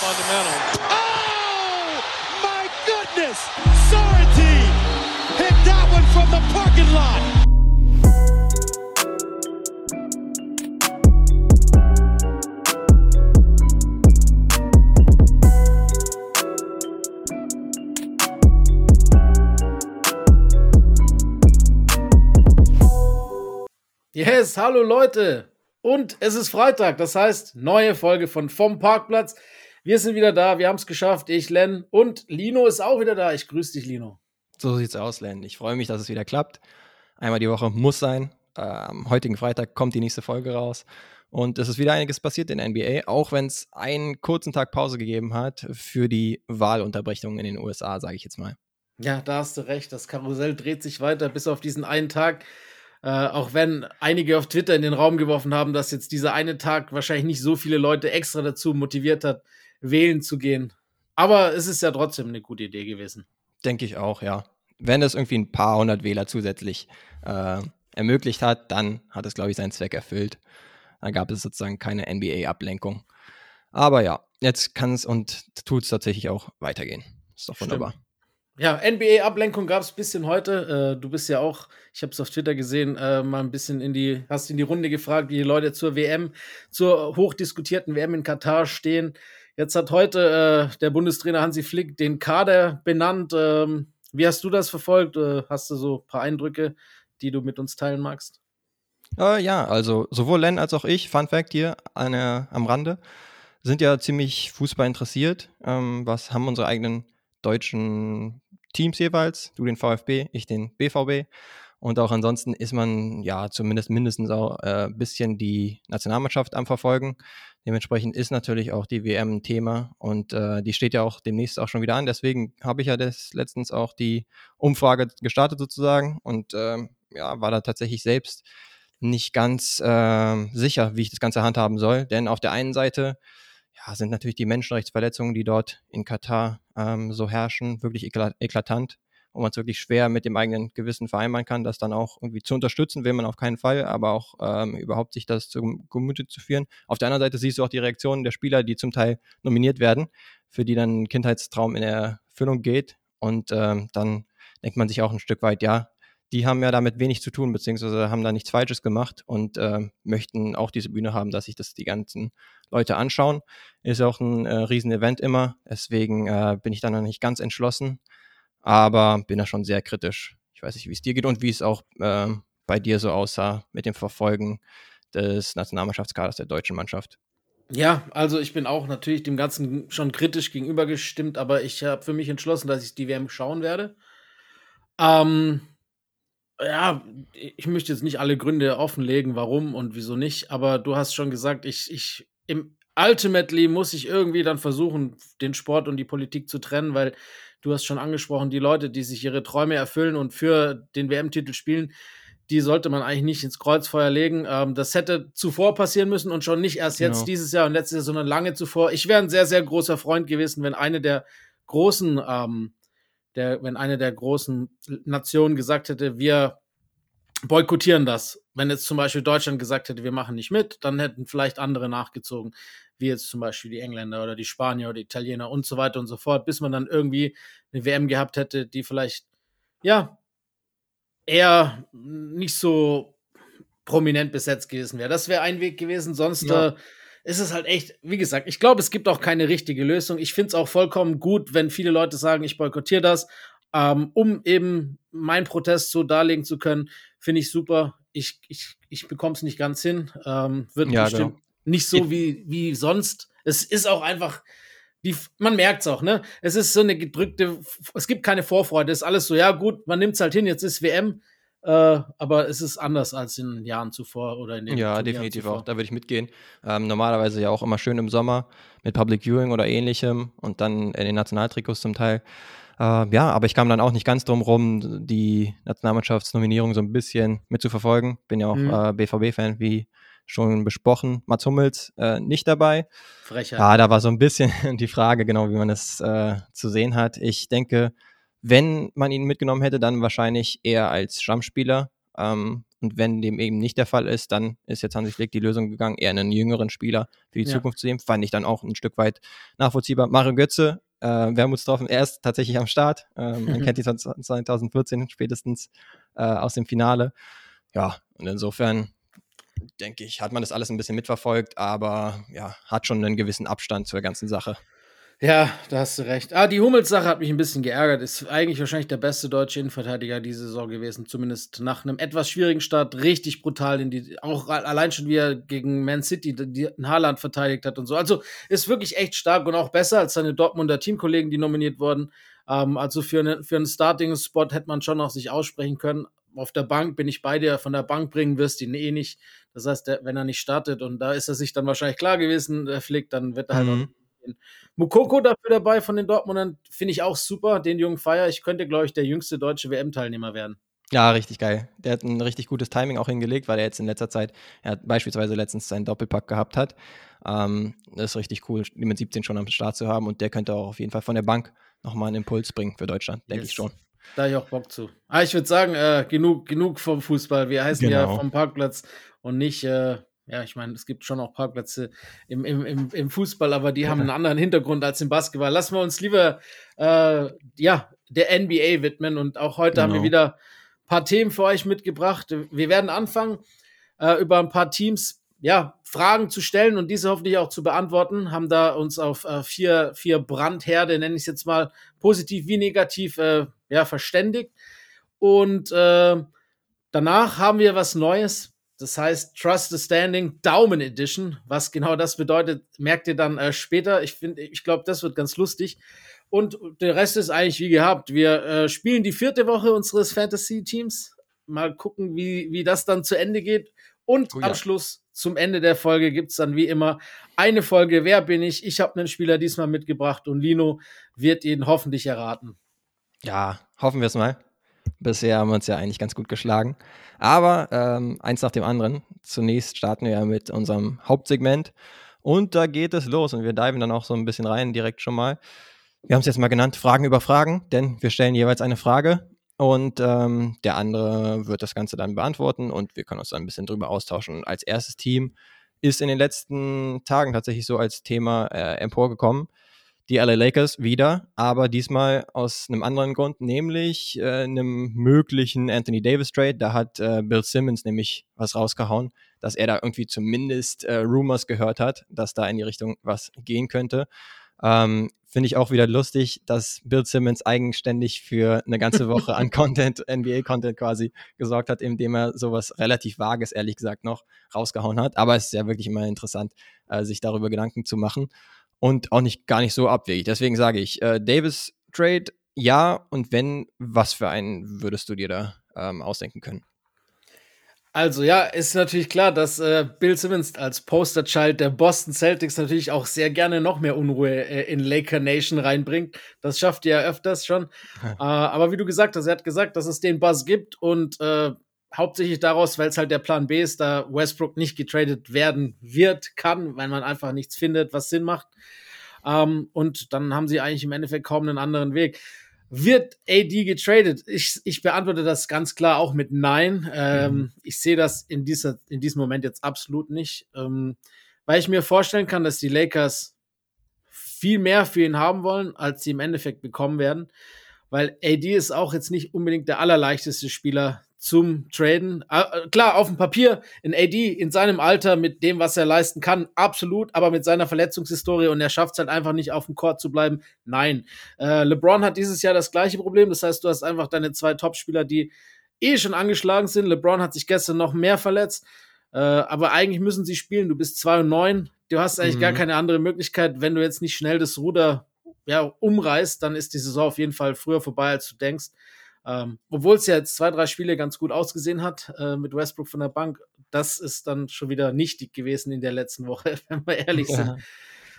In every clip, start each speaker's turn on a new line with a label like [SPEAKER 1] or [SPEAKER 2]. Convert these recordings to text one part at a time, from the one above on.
[SPEAKER 1] fundamental. Oh, my goodness! Sorrentine hit that one from the parking lot.
[SPEAKER 2] Yes, hallo Leute. Und es ist Freitag, das heißt, neue Folge von Vom Parkplatz. Wir sind wieder da, wir haben es geschafft. Ich, Len und Lino ist auch wieder da. Ich grüße dich, Lino.
[SPEAKER 3] So sieht's aus, Len. Ich freue mich, dass es wieder klappt. Einmal die Woche muss sein. Äh, am heutigen Freitag kommt die nächste Folge raus. Und es ist wieder einiges passiert in der NBA, auch wenn es einen kurzen Tag Pause gegeben hat für die Wahlunterbrechung in den USA, sage ich jetzt mal.
[SPEAKER 2] Ja, da hast du recht. Das Karussell dreht sich weiter bis auf diesen einen Tag. Äh, auch wenn einige auf Twitter in den Raum geworfen haben, dass jetzt dieser eine Tag wahrscheinlich nicht so viele Leute extra dazu motiviert hat, wählen zu gehen. Aber es ist ja trotzdem eine gute Idee gewesen.
[SPEAKER 3] Denke ich auch, ja. Wenn es irgendwie ein paar hundert Wähler zusätzlich äh, ermöglicht hat, dann hat es, glaube ich, seinen Zweck erfüllt. Dann gab es sozusagen keine NBA-Ablenkung. Aber ja, jetzt kann es und tut es tatsächlich auch weitergehen. Ist doch wunderbar. Stimmt.
[SPEAKER 2] Ja, NBA-Ablenkung gab es ein bisschen heute. Äh, du bist ja auch, ich habe es auf Twitter gesehen, äh, mal ein bisschen in die, hast in die Runde gefragt, wie die Leute zur WM, zur hochdiskutierten WM in Katar stehen. Jetzt hat heute äh, der Bundestrainer Hansi Flick den Kader benannt. Ähm, wie hast du das verfolgt? Äh, hast du so ein paar Eindrücke, die du mit uns teilen magst?
[SPEAKER 3] Äh, ja, also sowohl Len als auch ich, Fun Fact hier eine, am Rande, sind ja ziemlich Fußball interessiert. Ähm, was haben unsere eigenen deutschen Teams jeweils, du den VfB, ich den BVB. Und auch ansonsten ist man ja zumindest mindestens auch ein äh, bisschen die Nationalmannschaft am Verfolgen. Dementsprechend ist natürlich auch die WM ein Thema und äh, die steht ja auch demnächst auch schon wieder an. Deswegen habe ich ja das letztens auch die Umfrage gestartet sozusagen und äh, ja, war da tatsächlich selbst nicht ganz äh, sicher, wie ich das Ganze handhaben soll. Denn auf der einen Seite ja, sind natürlich die Menschenrechtsverletzungen, die dort in Katar ähm, so herrschen, wirklich eklatant wo man es wirklich schwer mit dem eigenen Gewissen vereinbaren kann, das dann auch irgendwie zu unterstützen, will man auf keinen Fall, aber auch ähm, überhaupt sich das zu Gemüte zu führen. Auf der anderen Seite siehst du auch die Reaktionen der Spieler, die zum Teil nominiert werden, für die dann ein Kindheitstraum in Erfüllung geht und ähm, dann denkt man sich auch ein Stück weit, ja, die haben ja damit wenig zu tun, beziehungsweise haben da nichts Falsches gemacht und äh, möchten auch diese Bühne haben, dass sich das die ganzen Leute anschauen. Ist auch ein äh, Riesen-Event immer, deswegen äh, bin ich da noch nicht ganz entschlossen, aber bin da schon sehr kritisch. Ich weiß nicht, wie es dir geht und wie es auch äh, bei dir so aussah mit dem Verfolgen des Nationalmannschaftskaders der deutschen Mannschaft.
[SPEAKER 2] Ja, also ich bin auch natürlich dem Ganzen schon kritisch gegenübergestimmt, aber ich habe für mich entschlossen, dass ich die WM schauen werde. Ähm, ja, ich möchte jetzt nicht alle Gründe offenlegen, warum und wieso nicht, aber du hast schon gesagt, ich, ich, im Ultimately muss ich irgendwie dann versuchen, den Sport und die Politik zu trennen, weil du hast schon angesprochen, die Leute, die sich ihre Träume erfüllen und für den WM-Titel spielen, die sollte man eigentlich nicht ins Kreuzfeuer legen. Ähm, das hätte zuvor passieren müssen und schon nicht erst jetzt genau. dieses Jahr und letztes Jahr, sondern lange zuvor. Ich wäre ein sehr, sehr großer Freund gewesen, wenn eine der großen ähm, der, wenn eine der großen Nationen gesagt hätte, wir boykottieren das. Wenn jetzt zum Beispiel Deutschland gesagt hätte, wir machen nicht mit, dann hätten vielleicht andere nachgezogen, wie jetzt zum Beispiel die Engländer oder die Spanier oder die Italiener und so weiter und so fort, bis man dann irgendwie eine WM gehabt hätte, die vielleicht, ja, eher nicht so prominent besetzt gewesen wäre. Das wäre ein Weg gewesen. Sonst ja. äh, ist es halt echt, wie gesagt, ich glaube, es gibt auch keine richtige Lösung. Ich finde es auch vollkommen gut, wenn viele Leute sagen, ich boykottiere das, ähm, um eben meinen Protest so darlegen zu können. Finde ich super. Ich, ich, ich bekomme es nicht ganz hin. Ähm, wird ja, bestimmt genau. Nicht so wie, wie sonst. Es ist auch einfach, die, man merkt es auch, ne? Es ist so eine gedrückte, es gibt keine Vorfreude. Es ist alles so, ja, gut, man nimmt es halt hin, jetzt ist WM. Äh, aber es ist anders als in den Jahren zuvor oder in den
[SPEAKER 3] Ja, Turnieren definitiv zuvor. auch. Da würde ich mitgehen. Ähm, normalerweise ja auch immer schön im Sommer mit Public Viewing oder ähnlichem und dann in den Nationaltrikots zum Teil. Äh, ja, aber ich kam dann auch nicht ganz drum rum, die Nationalmannschaftsnominierung so ein bisschen mitzuverfolgen. Bin ja auch mhm. äh, BVB-Fan, wie schon besprochen. Mats Hummels äh, nicht dabei. Frechheit. Ja, da war so ein bisschen die Frage, genau wie man es äh, zu sehen hat. Ich denke, wenn man ihn mitgenommen hätte, dann wahrscheinlich eher als Stammspieler. Ähm, Und wenn dem eben nicht der Fall ist, dann ist jetzt Hansi Flick die Lösung gegangen, eher einen jüngeren Spieler für die ja. Zukunft zu nehmen. Fand ich dann auch ein Stück weit nachvollziehbar. Mario Götze, äh, Wermutsdorfen, er ist tatsächlich am Start. Ähm, man kennt ihn seit 2014 spätestens äh, aus dem Finale. Ja, und insofern denke ich, hat man das alles ein bisschen mitverfolgt, aber ja, hat schon einen gewissen Abstand zur ganzen Sache.
[SPEAKER 2] Ja, da hast du recht. Ah, die Hummels-Sache hat mich ein bisschen geärgert. Ist eigentlich wahrscheinlich der beste deutsche Innenverteidiger diese Saison gewesen. Zumindest nach einem etwas schwierigen Start. Richtig brutal. In die, auch allein schon, wie er gegen Man City den Haaland verteidigt hat und so. Also ist wirklich echt stark und auch besser als seine Dortmunder Teamkollegen, die nominiert wurden. Ähm, also für, eine, für einen Starting-Spot hätte man schon noch sich aussprechen können. Auf der Bank bin ich bei dir. Von der Bank bringen wirst du ihn eh nicht. Das heißt, der, wenn er nicht startet und da ist er sich dann wahrscheinlich klar gewesen, der Flick, dann wird er halt mhm. auch Mukoko dafür dabei von den Dortmundern, finde ich auch super. Den jungen Feier, ich könnte, glaube ich, der jüngste deutsche WM-Teilnehmer werden.
[SPEAKER 3] Ja, richtig geil. Der hat ein richtig gutes Timing auch hingelegt, weil er jetzt in letzter Zeit, er hat beispielsweise letztens seinen Doppelpack gehabt hat. Ähm, das ist richtig cool, die mit 17 schon am Start zu haben und der könnte auch auf jeden Fall von der Bank nochmal einen Impuls bringen für Deutschland, denke yes. ich schon.
[SPEAKER 2] Da habe ich auch Bock zu. Ah, ich würde sagen, äh, genug, genug vom Fußball. Wir heißen genau. ja vom Parkplatz und nicht äh, ja, ich meine, es gibt schon auch Parkplätze im, im, im, im Fußball, aber die haben einen anderen Hintergrund als im Basketball. Lassen wir uns lieber äh, ja, der NBA widmen. Und auch heute genau. haben wir genau. wieder ein paar Themen für euch mitgebracht. Wir werden anfangen, äh, über ein paar Teams ja, Fragen zu stellen und diese hoffentlich auch zu beantworten. Haben da uns auf äh, vier, vier Brandherde, nenne ich es jetzt mal, positiv wie negativ, äh, ja, verständigt. Und äh, danach haben wir was Neues das heißt Trust the Standing Daumen Edition. Was genau das bedeutet, merkt ihr dann äh, später. Ich finde, ich glaube, das wird ganz lustig. Und der Rest ist eigentlich wie gehabt. Wir äh, spielen die vierte Woche unseres Fantasy-Teams. Mal gucken, wie, wie das dann zu Ende geht. Und oh, ja. am Schluss, zum Ende der Folge, gibt es dann wie immer eine Folge. Wer bin ich? Ich habe einen Spieler diesmal mitgebracht und Lino wird ihn hoffentlich erraten.
[SPEAKER 3] Ja, hoffen wir es mal. Bisher haben wir uns ja eigentlich ganz gut geschlagen. Aber ähm, eins nach dem anderen. Zunächst starten wir ja mit unserem Hauptsegment. Und da geht es los. Und wir diven dann auch so ein bisschen rein, direkt schon mal. Wir haben es jetzt mal genannt, Fragen über Fragen, denn wir stellen jeweils eine Frage und ähm, der andere wird das Ganze dann beantworten und wir können uns dann ein bisschen drüber austauschen. Als erstes Team ist in den letzten Tagen tatsächlich so als Thema äh, emporgekommen die LA Lakers wieder, aber diesmal aus einem anderen Grund, nämlich äh, einem möglichen Anthony Davis Trade. Da hat äh, Bill Simmons nämlich was rausgehauen, dass er da irgendwie zumindest äh, Rumors gehört hat, dass da in die Richtung was gehen könnte. Ähm, Finde ich auch wieder lustig, dass Bill Simmons eigenständig für eine ganze Woche an Content, NBA-Content quasi gesorgt hat, indem er sowas relativ Vages, ehrlich gesagt, noch rausgehauen hat. Aber es ist ja wirklich immer interessant, äh, sich darüber Gedanken zu machen und auch nicht gar nicht so abwegig. Deswegen sage ich, äh, Davis Trade, ja, und wenn, was für einen würdest du dir da ähm, ausdenken können?
[SPEAKER 2] Also ja, ist natürlich klar, dass äh, Bill Simmons als Posterchild der Boston Celtics natürlich auch sehr gerne noch mehr Unruhe äh, in Laker Nation reinbringt. Das schafft er ja öfters schon. äh, aber wie du gesagt hast, er hat gesagt, dass es den Buzz gibt und äh, hauptsächlich daraus, weil es halt der Plan B ist, da Westbrook nicht getradet werden wird, kann, weil man einfach nichts findet, was Sinn macht. Ähm, und dann haben sie eigentlich im Endeffekt kaum einen anderen Weg. Wird AD getradet? Ich, ich beantworte das ganz klar auch mit Nein. Ähm, mhm. Ich sehe das in, dieser, in diesem Moment jetzt absolut nicht, ähm, weil ich mir vorstellen kann, dass die Lakers viel mehr für ihn haben wollen, als sie im Endeffekt bekommen werden. Weil AD ist auch jetzt nicht unbedingt der allerleichteste Spieler zum Traden. Äh, klar, auf dem Papier in AD in seinem Alter mit dem, was er leisten kann, absolut, aber mit seiner Verletzungshistorie und er schafft es halt einfach nicht auf dem Court zu bleiben. Nein. Äh, LeBron hat dieses Jahr das gleiche Problem. Das heißt, du hast einfach deine zwei Topspieler, die eh schon angeschlagen sind. LeBron hat sich gestern noch mehr verletzt. Äh, aber eigentlich müssen sie spielen. Du bist 2 und 9. Du hast eigentlich mhm. gar keine andere Möglichkeit. Wenn du jetzt nicht schnell das Ruder ja, umreißt, dann ist die Saison auf jeden Fall früher vorbei, als du denkst. Ähm, Obwohl es ja jetzt zwei, drei Spiele ganz gut ausgesehen hat äh, mit Westbrook von der Bank, das ist dann schon wieder nichtig gewesen in der letzten Woche, wenn wir ehrlich sind.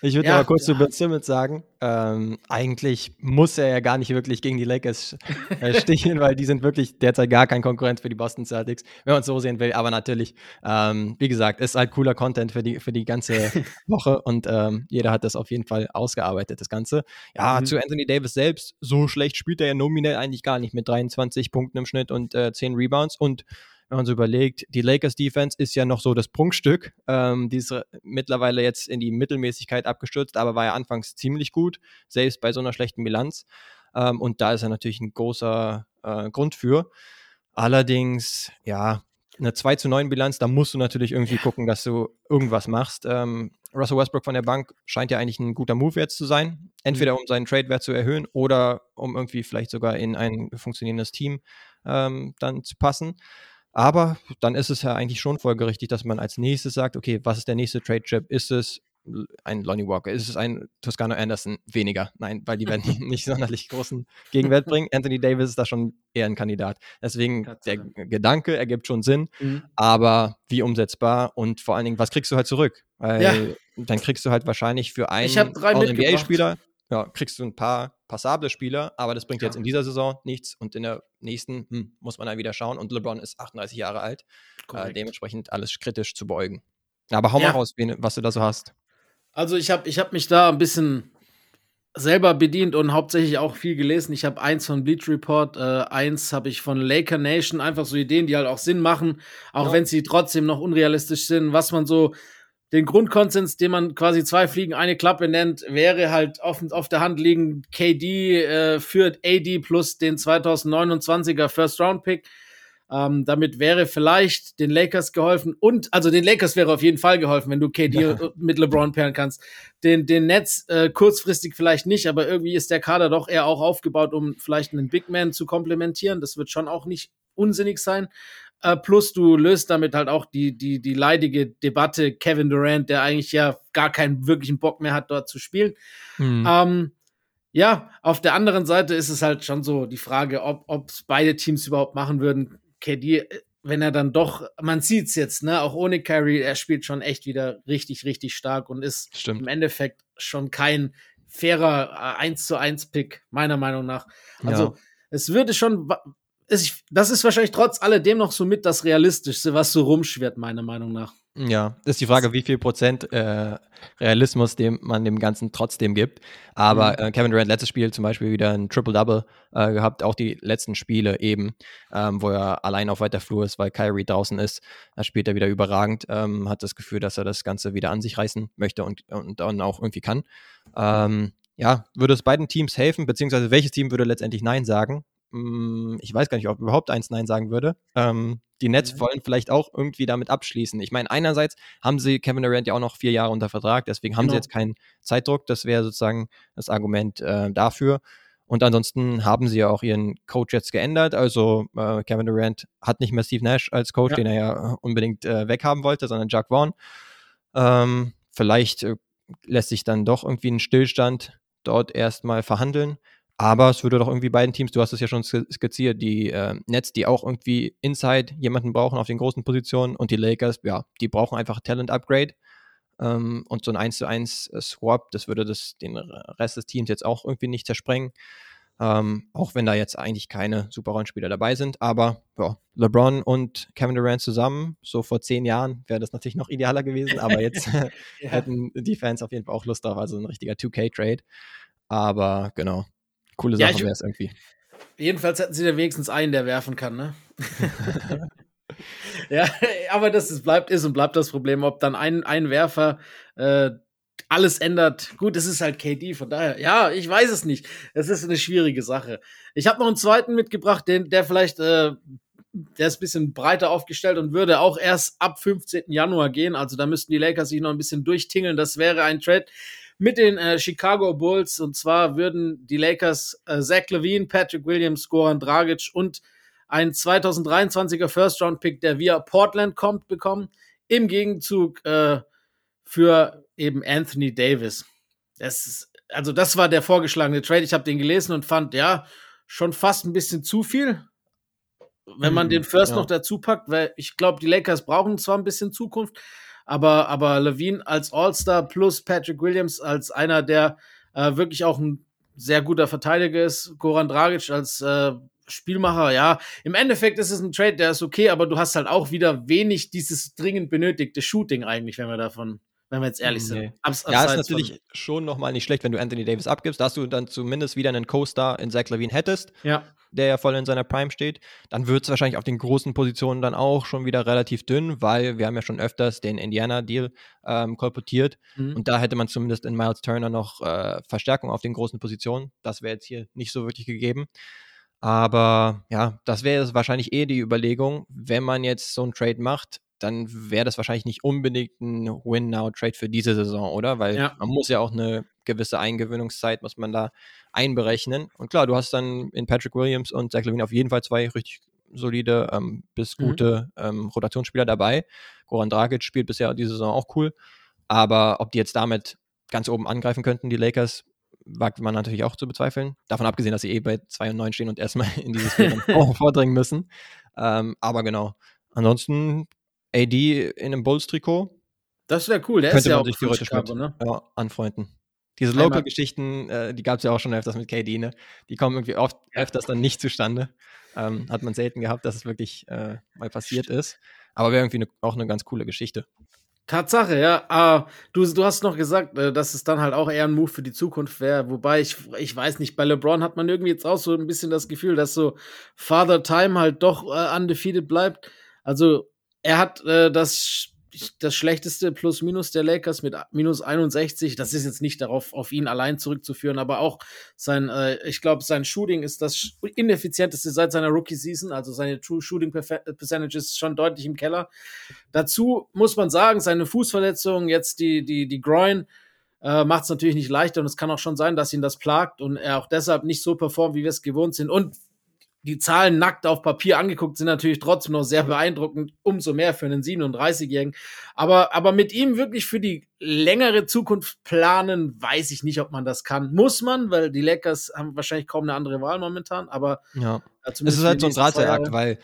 [SPEAKER 3] Ich würde ja, aber kurz ja. zu Ben Simmons sagen, ähm, eigentlich muss er ja gar nicht wirklich gegen die Lakers äh, weil die sind wirklich derzeit gar kein Konkurrent für die Boston Celtics, wenn man es so sehen will. Aber natürlich, ähm, wie gesagt, ist halt cooler Content für die, für die ganze Woche und ähm, jeder hat das auf jeden Fall ausgearbeitet, das Ganze. Ja, mhm. zu Anthony Davis selbst, so schlecht spielt er ja nominell eigentlich gar nicht mit 23 Punkten im Schnitt und äh, 10 Rebounds und wenn man so überlegt, die Lakers Defense ist ja noch so das Prunkstück. Ähm, die ist mittlerweile jetzt in die Mittelmäßigkeit abgestürzt, aber war ja anfangs ziemlich gut, selbst bei so einer schlechten Bilanz. Ähm, und da ist er natürlich ein großer äh, Grund für. Allerdings, ja, eine 2 zu 9 Bilanz, da musst du natürlich irgendwie gucken, dass du irgendwas machst. Ähm, Russell Westbrook von der Bank scheint ja eigentlich ein guter Move jetzt zu sein. Entweder mhm. um seinen Trade-Wert zu erhöhen oder um irgendwie vielleicht sogar in ein funktionierendes Team ähm, dann zu passen. Aber dann ist es ja eigentlich schon folgerichtig, dass man als nächstes sagt, okay, was ist der nächste Trade-Chip? Ist es ein Lonnie Walker? Ist es ein Toscano Anderson? Weniger. Nein, weil die werden nicht sonderlich großen Gegenwert bringen. Anthony Davis ist da schon eher ein Kandidat. Deswegen, der Gedanke ergibt schon Sinn, mhm. aber wie umsetzbar und vor allen Dingen, was kriegst du halt zurück? Weil ja. dann kriegst du halt wahrscheinlich für einen NBA-Spieler, ja, kriegst du ein paar passable Spieler, aber das bringt ja. jetzt in dieser Saison nichts und in der nächsten hm, muss man dann wieder schauen. Und LeBron ist 38 Jahre alt, äh, dementsprechend alles kritisch zu beugen. Aber hau ja. mal raus, was du da so hast.
[SPEAKER 2] Also ich habe ich hab mich da ein bisschen selber bedient und hauptsächlich auch viel gelesen. Ich habe eins von Bleach Report, äh, eins habe ich von Laker Nation, einfach so Ideen, die halt auch Sinn machen, auch ja. wenn sie trotzdem noch unrealistisch sind, was man so den Grundkonsens, den man quasi zwei Fliegen eine Klappe nennt, wäre halt auf, auf der Hand liegen, KD äh, führt AD plus den 2029er First Round Pick. Ähm, damit wäre vielleicht den Lakers geholfen und, also den Lakers wäre auf jeden Fall geholfen, wenn du KD ja. mit LeBron pairen kannst. Den, den Nets äh, kurzfristig vielleicht nicht, aber irgendwie ist der Kader doch eher auch aufgebaut, um vielleicht einen Big Man zu komplementieren. Das wird schon auch nicht unsinnig sein. Äh, plus du löst damit halt auch die, die, die leidige Debatte Kevin Durant, der eigentlich ja gar keinen wirklichen Bock mehr hat, dort zu spielen. Mhm. Ähm, ja, auf der anderen Seite ist es halt schon so die Frage, ob es beide Teams überhaupt machen würden. KD, äh, wenn er dann doch, man sieht es jetzt, ne, auch ohne Kyrie, er spielt schon echt wieder richtig, richtig stark und ist
[SPEAKER 3] Stimmt.
[SPEAKER 2] im Endeffekt schon kein fairer 1 äh, zu 1 Pick, meiner Meinung nach. Also, ja. es würde schon, das ist wahrscheinlich trotz alledem noch so mit das Realistischste, was so rumschwirrt, meiner Meinung nach.
[SPEAKER 3] Ja, ist die Frage, wie viel Prozent äh, Realismus dem man dem Ganzen trotzdem gibt. Aber mhm. äh, Kevin Durant letztes Spiel zum Beispiel wieder ein Triple-Double äh, gehabt, auch die letzten Spiele eben, ähm, wo er allein auf weiter Flur ist, weil Kyrie draußen ist. Da spielt er wieder überragend, ähm, hat das Gefühl, dass er das Ganze wieder an sich reißen möchte und, und dann auch irgendwie kann. Ähm, ja, würde es beiden Teams helfen, beziehungsweise welches Team würde letztendlich Nein sagen? Hm, ich weiß gar nicht, ob überhaupt eins Nein sagen würde. Ähm, die Nets mhm. wollen vielleicht auch irgendwie damit abschließen. Ich meine, einerseits haben sie Kevin Durant ja auch noch vier Jahre unter Vertrag, deswegen haben genau. sie jetzt keinen Zeitdruck. Das wäre sozusagen das Argument äh, dafür. Und ansonsten haben sie ja auch ihren Coach jetzt geändert. Also äh, Kevin Durant hat nicht mehr Steve Nash als Coach, ja. den er ja unbedingt äh, weghaben wollte, sondern Jack Vaughn. Ähm, vielleicht äh, lässt sich dann doch irgendwie ein Stillstand dort erstmal verhandeln. Aber es würde doch irgendwie beiden Teams, du hast es ja schon skizziert, die äh, Nets, die auch irgendwie Inside jemanden brauchen auf den großen Positionen und die Lakers, ja, die brauchen einfach Talent-Upgrade. Ähm, und so ein 1 zu 1 Swap, das würde das, den Rest des Teams jetzt auch irgendwie nicht zersprengen. Ähm, auch wenn da jetzt eigentlich keine super Rollenspieler dabei sind. Aber ja, LeBron und Kevin Durant zusammen, so vor zehn Jahren wäre das natürlich noch idealer gewesen, aber jetzt ja. hätten die Fans auf jeden Fall auch Lust drauf, also ein richtiger 2K-Trade. Aber genau, Coole Sache ja, wäre es irgendwie.
[SPEAKER 2] Jedenfalls hätten sie da wenigstens einen, der werfen kann, ne? ja, aber das ist, bleibt, ist und bleibt das Problem, ob dann ein, ein Werfer äh, alles ändert. Gut, es ist halt KD, von daher, ja, ich weiß es nicht. Es ist eine schwierige Sache. Ich habe noch einen zweiten mitgebracht, den, der vielleicht, äh, der ist ein bisschen breiter aufgestellt und würde auch erst ab 15. Januar gehen. Also da müssten die Lakers sich noch ein bisschen durchtingeln. Das wäre ein Trade, mit den äh, Chicago Bulls. Und zwar würden die Lakers äh, Zach Levine, Patrick Williams, Goran Dragic und ein 2023er First-Round-Pick, der via Portland kommt, bekommen. Im Gegenzug äh, für eben Anthony Davis. Das ist, also das war der vorgeschlagene Trade. Ich habe den gelesen und fand, ja, schon fast ein bisschen zu viel, wenn man mhm, den First ja. noch dazu packt, weil ich glaube, die Lakers brauchen zwar ein bisschen Zukunft, aber, aber Levine als All-Star plus Patrick Williams als einer, der äh, wirklich auch ein sehr guter Verteidiger ist, Goran Dragic als äh, Spielmacher, ja. Im Endeffekt ist es ein Trade, der ist okay, aber du hast halt auch wieder wenig dieses dringend benötigte Shooting eigentlich, wenn wir davon wenn wir jetzt ehrlich sind.
[SPEAKER 3] Abs ja, ist natürlich schon nochmal nicht schlecht, wenn du Anthony Davis abgibst, dass du dann zumindest wieder einen Co-Star in Zach Levine hättest.
[SPEAKER 2] Ja.
[SPEAKER 3] Der ja voll in seiner Prime steht. Dann wird es wahrscheinlich auf den großen Positionen dann auch schon wieder relativ dünn, weil wir haben ja schon öfters den Indiana-Deal ähm, kolportiert. Mhm. Und da hätte man zumindest in Miles Turner noch äh, Verstärkung auf den großen Positionen. Das wäre jetzt hier nicht so wirklich gegeben. Aber ja, das wäre wahrscheinlich eh die Überlegung, wenn man jetzt so einen Trade macht, dann wäre das wahrscheinlich nicht unbedingt ein Win-Now-Trade für diese Saison, oder? Weil ja. man muss ja auch eine gewisse Eingewöhnungszeit, muss man da einberechnen. Und klar, du hast dann in Patrick Williams und Zach Levine auf jeden Fall zwei richtig solide ähm, bis mhm. gute mhm. ähm, Rotationsspieler dabei. Goran Dragic spielt bisher diese Saison auch cool. Aber ob die jetzt damit ganz oben angreifen könnten, die Lakers, wagt man natürlich auch zu bezweifeln. Davon abgesehen, dass sie eh bei 2 und 9 stehen und erstmal in dieses Spiel vordringen müssen. Ähm, aber genau. Ansonsten AD in einem Bulls-Trikot.
[SPEAKER 2] Das wäre cool, der
[SPEAKER 3] könnte
[SPEAKER 2] ist ja
[SPEAKER 3] man sich theoretisch mit, ne? ja, anfreunden. Diese Local-Geschichten, äh, die gab es ja auch schon öfters mit KD, ne? Die kommen irgendwie oft öfters dann nicht zustande. Ähm, hat man selten gehabt, dass es wirklich äh, mal passiert ist. Aber wäre irgendwie ne, auch eine ganz coole Geschichte.
[SPEAKER 2] Tatsache, ja. Uh, du, du hast noch gesagt, äh, dass es dann halt auch eher ein Move für die Zukunft wäre. Wobei ich, ich weiß nicht, bei LeBron hat man irgendwie jetzt auch so ein bisschen das Gefühl, dass so Father Time halt doch äh, undefeated bleibt. Also er hat äh, das, das schlechteste Plus-Minus der Lakers mit minus 61. Das ist jetzt nicht darauf auf ihn allein zurückzuführen, aber auch sein, äh, ich glaube, sein Shooting ist das ineffizienteste seit seiner Rookie-Season. Also seine True Shooting Percentage ist schon deutlich im Keller. Dazu muss man sagen, seine Fußverletzung, jetzt die, die, die Groin, äh, macht es natürlich nicht leichter und es kann auch schon sein, dass ihn das plagt und er auch deshalb nicht so performt, wie wir es gewohnt sind. Und die Zahlen nackt auf Papier angeguckt sind natürlich trotzdem noch sehr beeindruckend, umso mehr für einen 37-Jährigen. Aber, aber mit ihm wirklich für die längere Zukunft planen, weiß ich nicht, ob man das kann. Muss man, weil die Lakers haben wahrscheinlich kaum eine andere Wahl momentan, aber
[SPEAKER 3] ja. es ist halt so ein Drahtseilakt, weil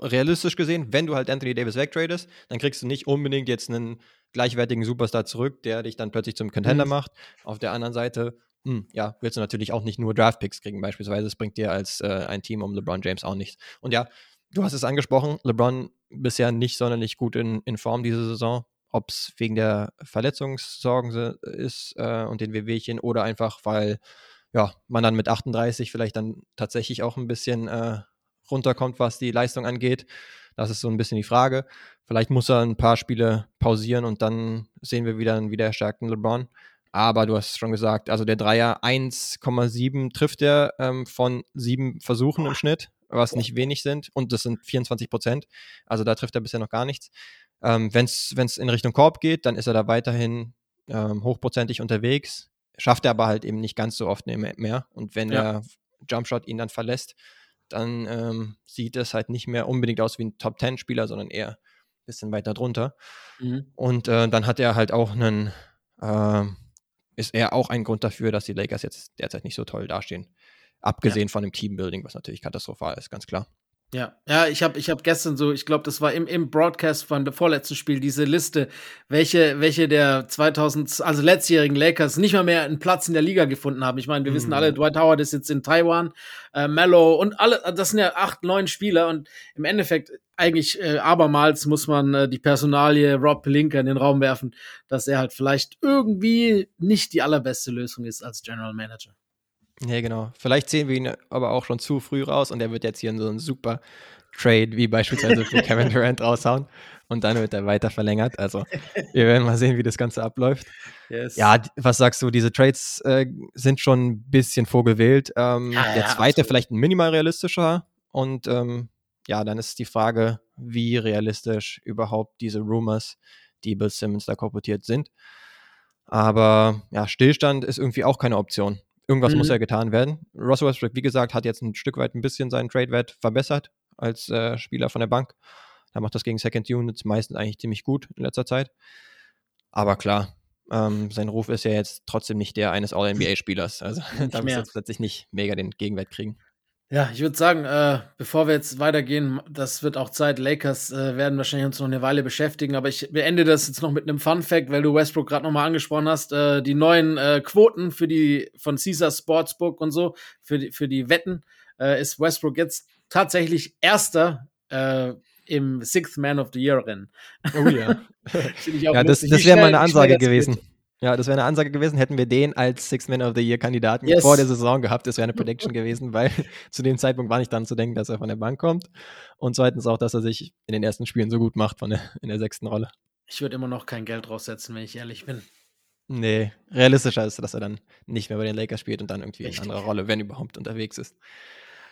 [SPEAKER 3] realistisch gesehen, wenn du halt Anthony Davis wegtradest, dann kriegst du nicht unbedingt jetzt einen gleichwertigen Superstar zurück, der dich dann plötzlich zum Contender mhm. macht. Auf der anderen Seite hm, ja, willst du natürlich auch nicht nur Draftpicks kriegen, beispielsweise. Das bringt dir als äh, ein Team um LeBron James auch nichts. Und ja, du hast es angesprochen, LeBron bisher nicht sonderlich gut in, in Form diese Saison. Ob es wegen der Verletzungssorgen ist äh, und den Wehwehchen oder einfach, weil ja, man dann mit 38 vielleicht dann tatsächlich auch ein bisschen äh, runterkommt, was die Leistung angeht. Das ist so ein bisschen die Frage. Vielleicht muss er ein paar Spiele pausieren und dann sehen wir wieder einen wiedererstärkten LeBron. Aber du hast schon gesagt, also der Dreier 1,7 trifft er ähm, von sieben Versuchen im Schnitt, was nicht wenig sind. Und das sind 24 Prozent. Also da trifft er bisher noch gar nichts. Ähm, Wenn es in Richtung Korb geht, dann ist er da weiterhin ähm, hochprozentig unterwegs. Schafft er aber halt eben nicht ganz so oft mehr. Und wenn ja. der Jumpshot ihn dann verlässt, dann ähm, sieht es halt nicht mehr unbedingt aus wie ein Top-10-Spieler, sondern eher ein bisschen weiter drunter. Mhm. Und äh, dann hat er halt auch einen äh, ist er auch ein Grund dafür, dass die Lakers jetzt derzeit nicht so toll dastehen. Abgesehen ja. von dem Teambuilding, was natürlich katastrophal ist, ganz klar.
[SPEAKER 2] Ja, ja, ich habe ich hab gestern so, ich glaube, das war im, im Broadcast von dem vorletzten Spiel, diese Liste, welche, welche der 2000, also letztjährigen Lakers nicht mal mehr einen Platz in der Liga gefunden haben. Ich meine, wir mm. wissen alle, mhm. Dwight Howard ist jetzt in Taiwan, äh, Mello und alle, das sind ja acht, neun Spieler und im Endeffekt eigentlich äh, abermals muss man äh, die Personalie Rob Pelinka in den Raum werfen, dass er halt vielleicht irgendwie nicht die allerbeste Lösung ist als General Manager.
[SPEAKER 3] Ja, genau. Vielleicht sehen wir ihn aber auch schon zu früh raus und er wird jetzt hier in so einen super Trade wie beispielsweise für Kevin Durant raushauen und dann wird er weiter verlängert. Also wir werden mal sehen, wie das Ganze abläuft. Yes. Ja, was sagst du, diese Trades äh, sind schon ein bisschen vorgewählt. Ähm, ja, der zweite ja, vielleicht ein minimal realistischer und ähm, ja, dann ist die Frage, wie realistisch überhaupt diese Rumors, die Bill Simmons da korportiert sind. Aber ja, Stillstand ist irgendwie auch keine Option. Irgendwas mhm. muss ja getan werden. Russell Westbrook, wie gesagt, hat jetzt ein Stück weit ein bisschen seinen Trade-Wert verbessert als äh, Spieler von der Bank. Er macht das gegen Second Units meistens eigentlich ziemlich gut in letzter Zeit. Aber klar, ähm, sein Ruf ist ja jetzt trotzdem nicht der eines All-NBA-Spielers. Also da muss er jetzt plötzlich nicht mega den Gegenwert kriegen.
[SPEAKER 2] Ja, ich würde sagen, äh, bevor wir jetzt weitergehen, das wird auch Zeit. Lakers äh, werden wahrscheinlich uns noch eine Weile beschäftigen, aber ich beende das jetzt noch mit einem Fun Fact, weil du Westbrook gerade nochmal angesprochen hast. Äh, die neuen äh, Quoten für die von Caesar Sportsbook und so, für die, für die Wetten, äh, ist Westbrook jetzt tatsächlich Erster äh, im Sixth Man of the Year Rennen.
[SPEAKER 3] Oh ja. ja, das, das wäre mal eine Ansage gewesen. Ja, das wäre eine Ansage gewesen, hätten wir den als Six Man of the Year Kandidaten
[SPEAKER 2] Yes.
[SPEAKER 3] vor der Saison gehabt. Das wäre eine Prediction gewesen, weil zu dem Zeitpunkt war nicht dann zu denken, dass er von der Bank kommt. Und zweitens auch, dass er sich in den ersten Spielen so gut macht von der, in der sechsten Rolle.
[SPEAKER 2] Ich würde immer noch kein Geld draufsetzen, wenn ich ehrlich bin.
[SPEAKER 3] Nee, realistischer ist, dass er dann nicht mehr bei den Lakers spielt und dann irgendwie
[SPEAKER 2] Richtig.
[SPEAKER 3] in anderer Rolle, wenn überhaupt, unterwegs ist.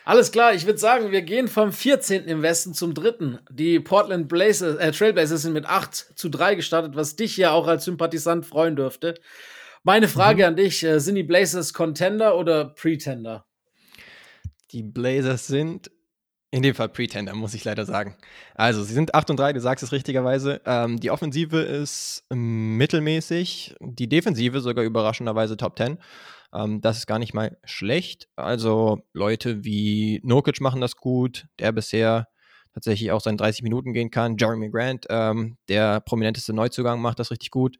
[SPEAKER 2] Alles klar, ich würde sagen, wir gehen vom 14. im Westen zum 3. Die Portland Blazers, äh, Trailblazers sind mit 8 zu 3 gestartet, was dich ja auch als Sympathisant freuen dürfte. Meine Frage an dich, äh, sind die Blazers Contender oder Pretender?
[SPEAKER 3] Die Blazers sind in dem Fall Pretender, muss ich leider sagen. Also, sie sind 8 und 3, du sagst es richtigerweise. Ähm, die Offensive ist mittelmäßig, die Defensive sogar überraschenderweise Top 10. Ähm, das ist gar nicht mal schlecht. Also, Leute wie Nokic machen das gut, der bisher tatsächlich auch seine 30 Minuten gehen kann. Jeremy Grant, ähm, der prominenteste Neuzugang, macht das richtig gut.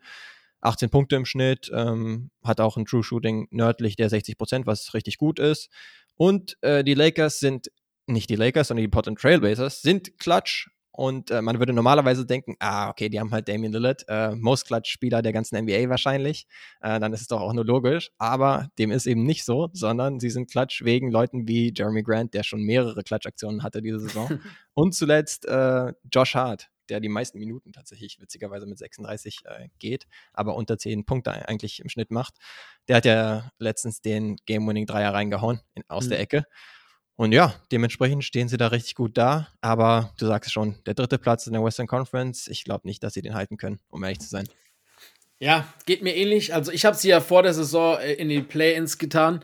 [SPEAKER 3] 18 Punkte im Schnitt, ähm, hat auch ein True Shooting nördlich der 60 Prozent, was richtig gut ist. Und äh, die Lakers sind nicht die Lakers, sondern die Portland Trailblazers sind Clutch. Und äh, man würde normalerweise denken, ah, okay, die haben halt Damian Lillard, äh, most Clutch-Spieler der ganzen NBA wahrscheinlich. Äh, dann ist es doch auch nur logisch. Aber dem ist eben nicht so, sondern sie sind Clutch wegen Leuten wie Jeremy Grant, der schon mehrere Clutch-Aktionen hatte diese Saison. Und zuletzt äh, Josh Hart, der die meisten Minuten tatsächlich witzigerweise mit 36 äh, geht, aber unter 10 Punkte eigentlich im Schnitt macht. Der hat ja letztens den Game-Winning-Dreier reingehauen in, aus
[SPEAKER 2] Mhm.
[SPEAKER 3] der Ecke. Und ja, dementsprechend stehen sie da richtig gut da. Aber du sagst es schon, der dritte Platz in der Western Conference, ich glaube nicht, dass sie den halten können, um ehrlich zu sein.
[SPEAKER 2] Ja, geht mir ähnlich. Also ich habe sie ja vor der Saison äh, in die Play-ins getan.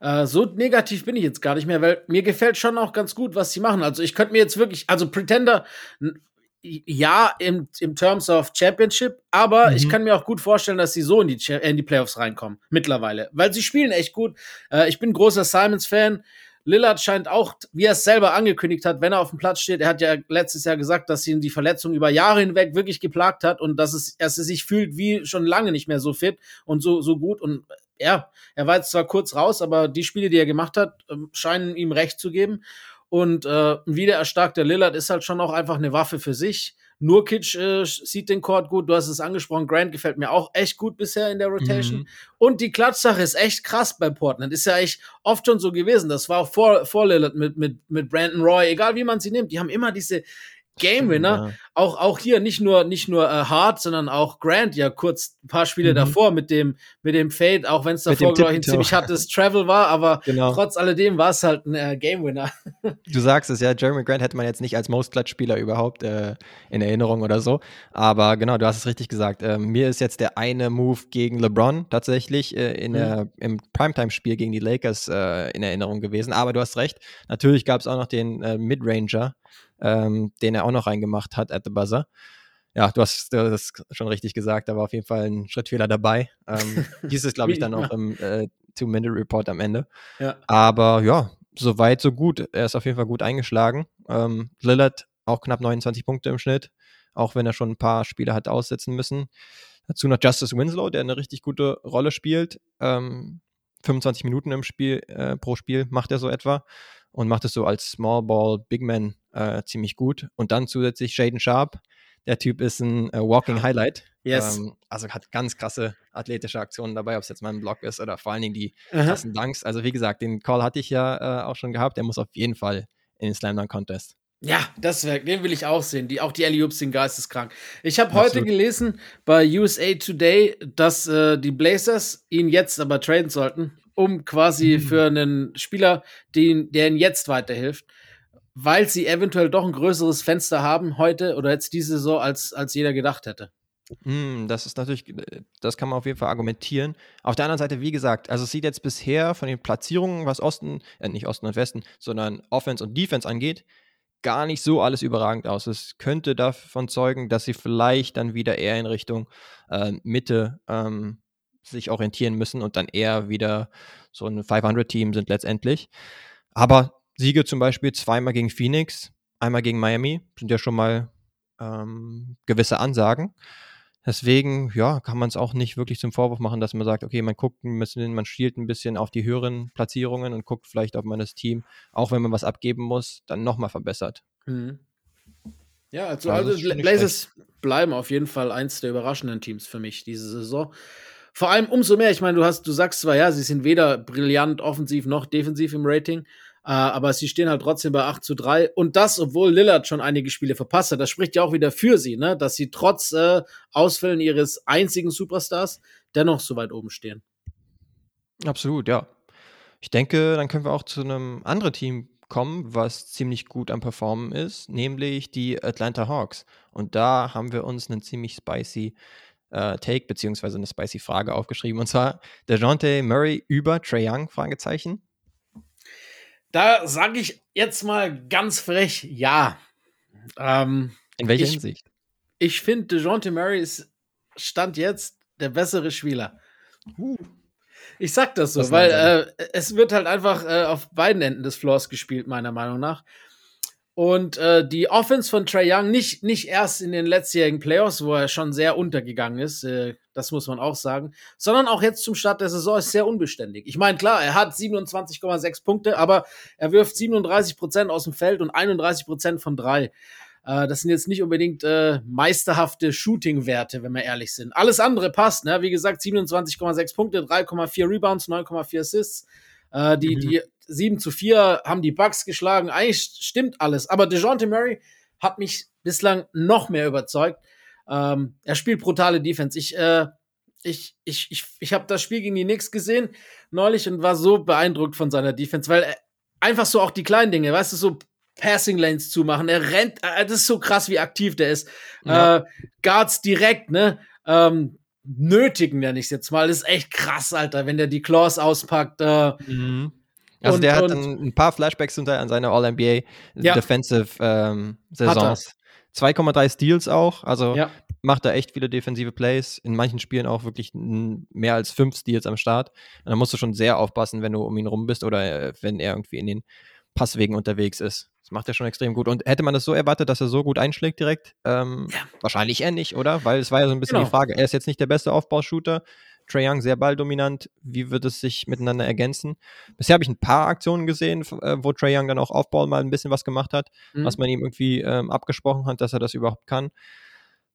[SPEAKER 2] Äh, so negativ bin ich jetzt gar nicht mehr, weil mir gefällt schon auch ganz gut, was sie machen. Also ich könnte mir jetzt wirklich, also Pretender, ja, im, im Terms of Championship, aber
[SPEAKER 3] Mhm.
[SPEAKER 2] ich kann mir auch gut vorstellen, dass sie so in die, Cha- in die Playoffs reinkommen, mittlerweile. Weil sie spielen echt gut. Äh, ich bin großer Simons-Fan. Lillard scheint auch, wie er es selber angekündigt hat, wenn er auf dem Platz steht, er hat ja letztes Jahr gesagt, dass ihn die Verletzung über Jahre hinweg wirklich geplagt hat und dass es, dass er sich fühlt wie schon lange nicht mehr so fit und so, so gut. Und ja, er war jetzt zwar kurz raus, aber die Spiele, die er gemacht hat, ähm, scheinen ihm recht zu geben. Und äh, wieder erstarkter Lillard ist halt schon auch einfach eine Waffe für sich. Nurkic äh, sieht den Court gut, du hast es angesprochen. Grant gefällt mir auch echt gut bisher in der Rotation.
[SPEAKER 3] Mhm.
[SPEAKER 2] Und die Klatschsache ist echt krass bei Portland. Ist ja echt oft schon so gewesen. Das war auch vor, vor Lillard mit, mit, mit Brandon Roy, egal wie man sie nimmt. Die haben immer diese Game Winner.
[SPEAKER 3] Ja.
[SPEAKER 2] Auch, auch hier nicht nur, nicht nur äh, Hart, sondern auch Grant ja kurz ein paar Spiele
[SPEAKER 3] Mhm.
[SPEAKER 2] davor mit dem, mit dem Fade, auch wenn es davor, glaube ich, ein ziemlich hartes Travel war, aber
[SPEAKER 3] Genau.
[SPEAKER 2] trotz alledem war es halt ein äh, Game Winner.
[SPEAKER 3] Du sagst es ja, Jeremy Grant hätte man jetzt nicht als Most Clutch-Spieler überhaupt äh, in Erinnerung oder so. Aber genau, du hast es richtig gesagt. Ähm, mir ist jetzt der eine Move gegen LeBron tatsächlich äh, in
[SPEAKER 2] Mhm.
[SPEAKER 3] im Primetime-Spiel gegen die Lakers äh, in Erinnerung gewesen. Aber du hast recht. Natürlich gab es auch noch den äh, Midranger, ähm, den er auch noch reingemacht hat at the buzzer. Ja, du hast das schon richtig gesagt, da war auf jeden Fall ein Schrittfehler dabei. Ähm, hieß es, glaube ich, dann auch im äh, Two-Minute-Report am Ende.
[SPEAKER 2] Ja.
[SPEAKER 3] Aber ja, so weit, so gut. Er ist auf jeden Fall gut eingeschlagen. Ähm, Lillard auch knapp 29 Punkte im Schnitt, auch wenn er schon ein paar Spiele hat aussetzen müssen. Dazu noch Justice Winslow, der eine richtig gute Rolle spielt. Ähm, 25 Minuten im Spiel, äh, pro Spiel macht er so etwa und macht es so als Small Ball Big Man äh, ziemlich gut. Und dann zusätzlich Shaden Sharp. Der Typ ist ein äh, Walking Highlight.
[SPEAKER 2] Yes.
[SPEAKER 3] Ähm, also hat ganz krasse athletische Aktionen dabei, ob es jetzt mal ein Block ist oder vor allen Dingen die
[SPEAKER 2] Aha.
[SPEAKER 3] krassen Dunks. Also wie gesagt, den Call hatte ich ja äh, auch schon gehabt. Der muss auf jeden Fall in den Slam Dunk Contest.
[SPEAKER 2] Ja, das wär, den will ich auch sehen. Die, auch die Alley-Oops sind geisteskrank. Ich habe heute gelesen bei USA Today, dass äh, die Blazers ihn jetzt aber traden sollten, um quasi
[SPEAKER 3] Mhm.
[SPEAKER 2] für einen Spieler, den, der ihnen jetzt weiterhilft, weil sie eventuell doch ein größeres Fenster haben heute oder jetzt diese Saison, als, als jeder gedacht hätte.
[SPEAKER 3] Mm, das ist natürlich, äh, das kann man auf jeden Fall argumentieren. Auf der anderen Seite, wie gesagt, also es sieht jetzt bisher von den Platzierungen, was Osten, äh, nicht Osten und Westen, sondern Offense und Defense angeht, gar nicht so alles überragend aus. Es könnte davon zeugen, dass sie vielleicht dann wieder eher in Richtung äh, Mitte ähm, sich orientieren müssen und dann eher wieder so ein 500-Team sind letztendlich. Aber Siege zum Beispiel zweimal gegen Phoenix, einmal gegen Miami, sind ja schon mal ähm, gewisse Ansagen. Deswegen, ja, kann man es auch nicht wirklich zum Vorwurf machen, dass man sagt, okay, man guckt ein bisschen, man schielt ein bisschen auf die höheren Platzierungen und guckt vielleicht, ob man das Team, auch wenn man was abgeben muss, dann nochmal verbessert.
[SPEAKER 2] Mhm. Ja, also,
[SPEAKER 3] Also
[SPEAKER 2] also Blazers bleiben auf jeden Fall eins der überraschenden Teams für mich diese Saison. vor allem umso mehr, ich meine, du hast, du sagst zwar, ja, sie sind weder brillant offensiv noch defensiv im Rating, äh, aber sie stehen halt trotzdem bei 8 zu 3. Und das, obwohl Lillard schon einige Spiele verpasst hat. Das spricht ja auch wieder für sie, ne? dass sie trotz äh, Ausfällen ihres einzigen Superstars dennoch so weit oben stehen.
[SPEAKER 3] Absolut, ja. Ich denke, dann können wir auch zu einem anderen Team kommen, was ziemlich gut am Performen ist, nämlich die Atlanta Hawks. Und da haben wir uns einen ziemlich spicy äh, Take beziehungsweise eine spicy Frage aufgeschrieben. Und zwar DeJounte Murray über Trey Young? Fragezeichen.
[SPEAKER 2] Da sage ich jetzt mal ganz frech ja.
[SPEAKER 3] Ähm, In welcher
[SPEAKER 2] ich,
[SPEAKER 3] Hinsicht?
[SPEAKER 2] Ich finde, DeJounte Murray ist Stand jetzt der bessere Spieler. Uh. Ich sag das so, das weil äh, es wird halt einfach äh, auf beiden Enden des Floors gespielt, meiner Meinung nach. Und äh, die Offense von Trey Young, nicht, nicht erst in den letztjährigen Playoffs, wo er schon sehr untergegangen ist, äh, das muss man auch sagen, sondern auch jetzt zum Start der Saison ist sehr unbeständig. Ich meine, klar, er hat 27,6 Punkte, aber er wirft 37 Prozent aus dem Feld und 31 Prozent von drei. Äh, das sind jetzt nicht unbedingt äh, meisterhafte Shooting-Werte, wenn wir ehrlich sind. Alles andere passt, ne? Wie gesagt, 27,6 Punkte, 3,4 Rebounds, 9,4 Assists. Äh, die, mhm. die 7 zu 4 haben die Bucks geschlagen. Eigentlich stimmt alles. Aber DeJounte Murray hat mich bislang noch mehr überzeugt. Ähm, er spielt brutale Defense. Ich, äh, ich, ich, ich, ich habe das Spiel gegen die Knicks gesehen neulich und war so beeindruckt von seiner Defense, weil einfach so auch die kleinen Dinge, weißt du, so Passing Lanes zumachen. Er rennt, äh, das ist so krass, wie aktiv der ist. Ja. Äh, Guards direkt, ne? Ähm, nötigen, nenne ich es jetzt mal. Das ist echt krass, Alter, wenn der die Claws auspackt. Äh, mhm.
[SPEAKER 3] Also und, der hat ein paar Flashbacks hinter an seine All-NBA ja. Defensive ähm, Saisons. 2,3 Steals auch, also ja. macht er echt viele defensive Plays. In manchen Spielen auch wirklich mehr als fünf Steals am Start. Und da musst du schon sehr aufpassen, wenn du um ihn rum bist oder äh, wenn er irgendwie in den Passwegen unterwegs ist. Das macht er schon extrem gut. Und hätte man das so erwartet, dass er so gut einschlägt direkt? Ähm, ja. Wahrscheinlich eher nicht, oder? Weil es war ja so ein bisschen genau. die Frage. Er ist jetzt nicht der beste Aufbaushooter. Trae Young sehr balldominant. Wie wird es sich miteinander ergänzen? Bisher habe ich ein paar Aktionen gesehen, äh, wo Trae Young dann auch Aufbau mal ein bisschen was gemacht hat, mhm. was man ihm irgendwie ähm, abgesprochen hat, dass er das überhaupt kann.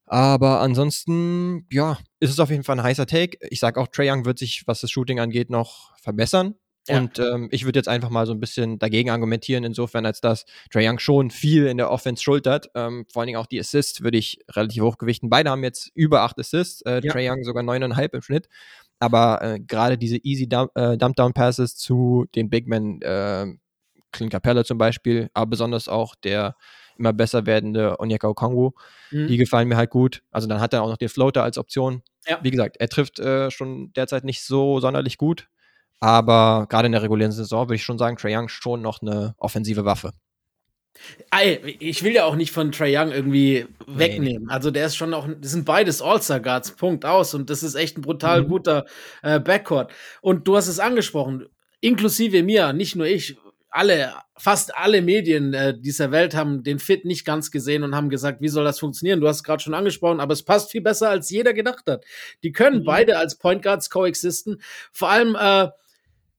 [SPEAKER 3] Aber ansonsten, ja, ist es auf jeden Fall ein heißer Take. Ich sage auch, Trae Young wird sich, was das Shooting angeht, noch verbessern. Ja. Und ähm, ich würde jetzt einfach mal so ein bisschen dagegen argumentieren, insofern, als dass Trae Young schon viel in der Offense schultert. Ähm, vor allen Dingen auch die Assists würde ich relativ hochgewichten. Beide haben jetzt über acht Assists, äh, ja. Trae Young sogar neuneinhalb im Schnitt. Aber äh, gerade diese easy Dump, äh, Dump Passes zu den Big Men, äh, Clint Capella zum Beispiel, aber besonders auch der immer besser werdende Onyeka Okongwu, mhm. die gefallen mir halt gut. Also dann hat er auch noch den Floater als Option. Ja. Wie gesagt, er trifft äh, schon derzeit nicht so sonderlich gut, aber gerade in der regulären Saison würde ich schon sagen, Trae Young schon noch eine offensive Waffe.
[SPEAKER 2] Ich will ja auch nicht von Trae Young irgendwie wegnehmen. Nee. Also der ist schon auch, das sind beides All-Star-Guards, Punkt aus. Und das ist echt ein brutal mhm. guter äh, Backcourt. Und du hast es angesprochen, inklusive mir, nicht nur ich, alle, fast alle Medien äh, dieser Welt haben den Fit nicht ganz gesehen und haben gesagt, wie soll das funktionieren? Du hast es gerade schon angesprochen, aber es passt viel besser, als jeder gedacht hat. Die können mhm. beide als Point Guards coexisten. Vor allem, äh,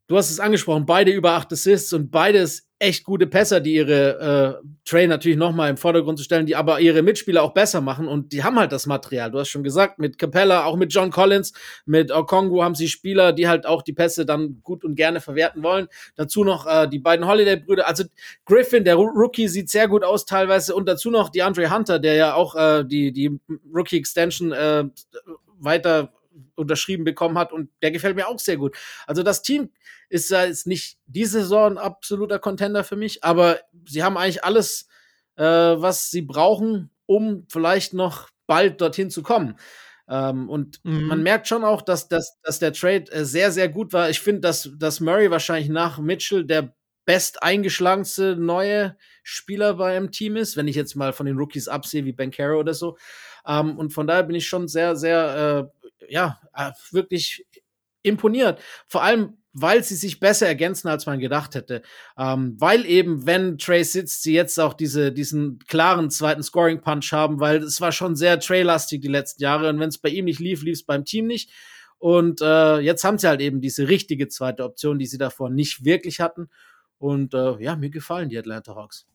[SPEAKER 2] du hast es angesprochen, beide über acht Assists und beides echt gute Pässer, die ihre äh, Train natürlich nochmal im Vordergrund zu stellen, die aber ihre Mitspieler auch besser machen und die haben halt das Material. Du hast schon gesagt, mit Capella, auch mit John Collins, mit Okongu haben sie Spieler, die halt auch die Pässe dann gut und gerne verwerten wollen. Dazu noch äh, die beiden Holiday-Brüder. Also Griffin, der Rookie, sieht sehr gut aus teilweise und dazu noch die Andre Hunter, der ja auch äh, die, die Rookie-Extension äh, weiter unterschrieben bekommen hat und der gefällt mir auch sehr gut. Also das Team ist ja jetzt nicht diese Saison absoluter Contender für mich, aber sie haben eigentlich alles, äh, was sie brauchen, um vielleicht noch bald dorthin zu kommen. Ähm, und mhm. man merkt schon auch, dass, dass, dass der Trade äh, sehr, sehr gut war. Ich finde, dass, dass Murray wahrscheinlich nach Mitchell der best eingeschlagenste neue Spieler bei einem Team ist, wenn ich jetzt mal von den Rookies absehe, wie Ben Caro oder so. Ähm, und von daher bin ich schon sehr, sehr, äh, ja, äh, wirklich imponiert. Vor allem, weil sie sich besser ergänzen, als man gedacht hätte. Ähm, weil eben, wenn Trey sitzt, sie jetzt auch diese, diesen klaren zweiten Scoring-Punch haben, weil es war schon sehr Trey-lastig die letzten Jahre. Und wenn es bei ihm nicht lief, lief es beim Team nicht. Und äh, jetzt haben sie halt eben diese richtige zweite Option, die sie davor nicht wirklich hatten. Und äh, ja, mir gefallen die Atlanta Hawks.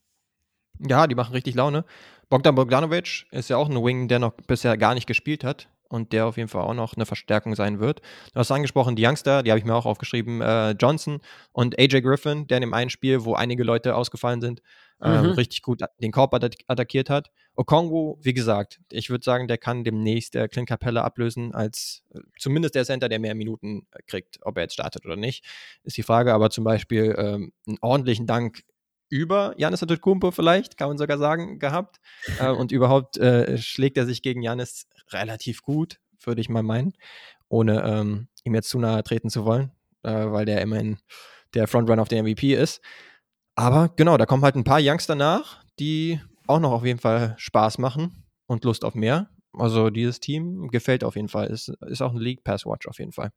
[SPEAKER 3] Ja, die machen richtig Laune. Bogdan Bogdanovic ist ja auch ein Wing, der noch bisher gar nicht gespielt hat. und der auf jeden Fall auch noch eine Verstärkung sein wird. Du hast angesprochen, die Youngster, die habe ich mir auch aufgeschrieben, äh, Johnson und AJ Griffin, der in dem einen Spiel, wo einige Leute ausgefallen sind, ähm, mhm. richtig gut den Korb attackiert hat. Okongwu, wie gesagt, ich würde sagen, der kann demnächst der Clint Capella ablösen, als äh, zumindest der Center, der mehr Minuten äh, kriegt. Ob er jetzt startet oder nicht, ist die Frage. Aber zum Beispiel ähm, einen ordentlichen Dank über Janis Antetokounmpo vielleicht, kann man sogar sagen, gehabt. Äh, und überhaupt äh, schlägt er sich gegen Janis relativ gut, würde ich mal meinen, ohne ähm, ihm jetzt zu nahe treten zu wollen, äh, weil der immerhin der Frontrunner auf den MVP ist. Aber genau, da kommen halt ein paar Youngster nach, die auch noch auf jeden Fall Spaß machen und Lust auf mehr. Also dieses Team gefällt auf jeden Fall. Ist, ist auch ein League Pass Watch auf jeden Fall.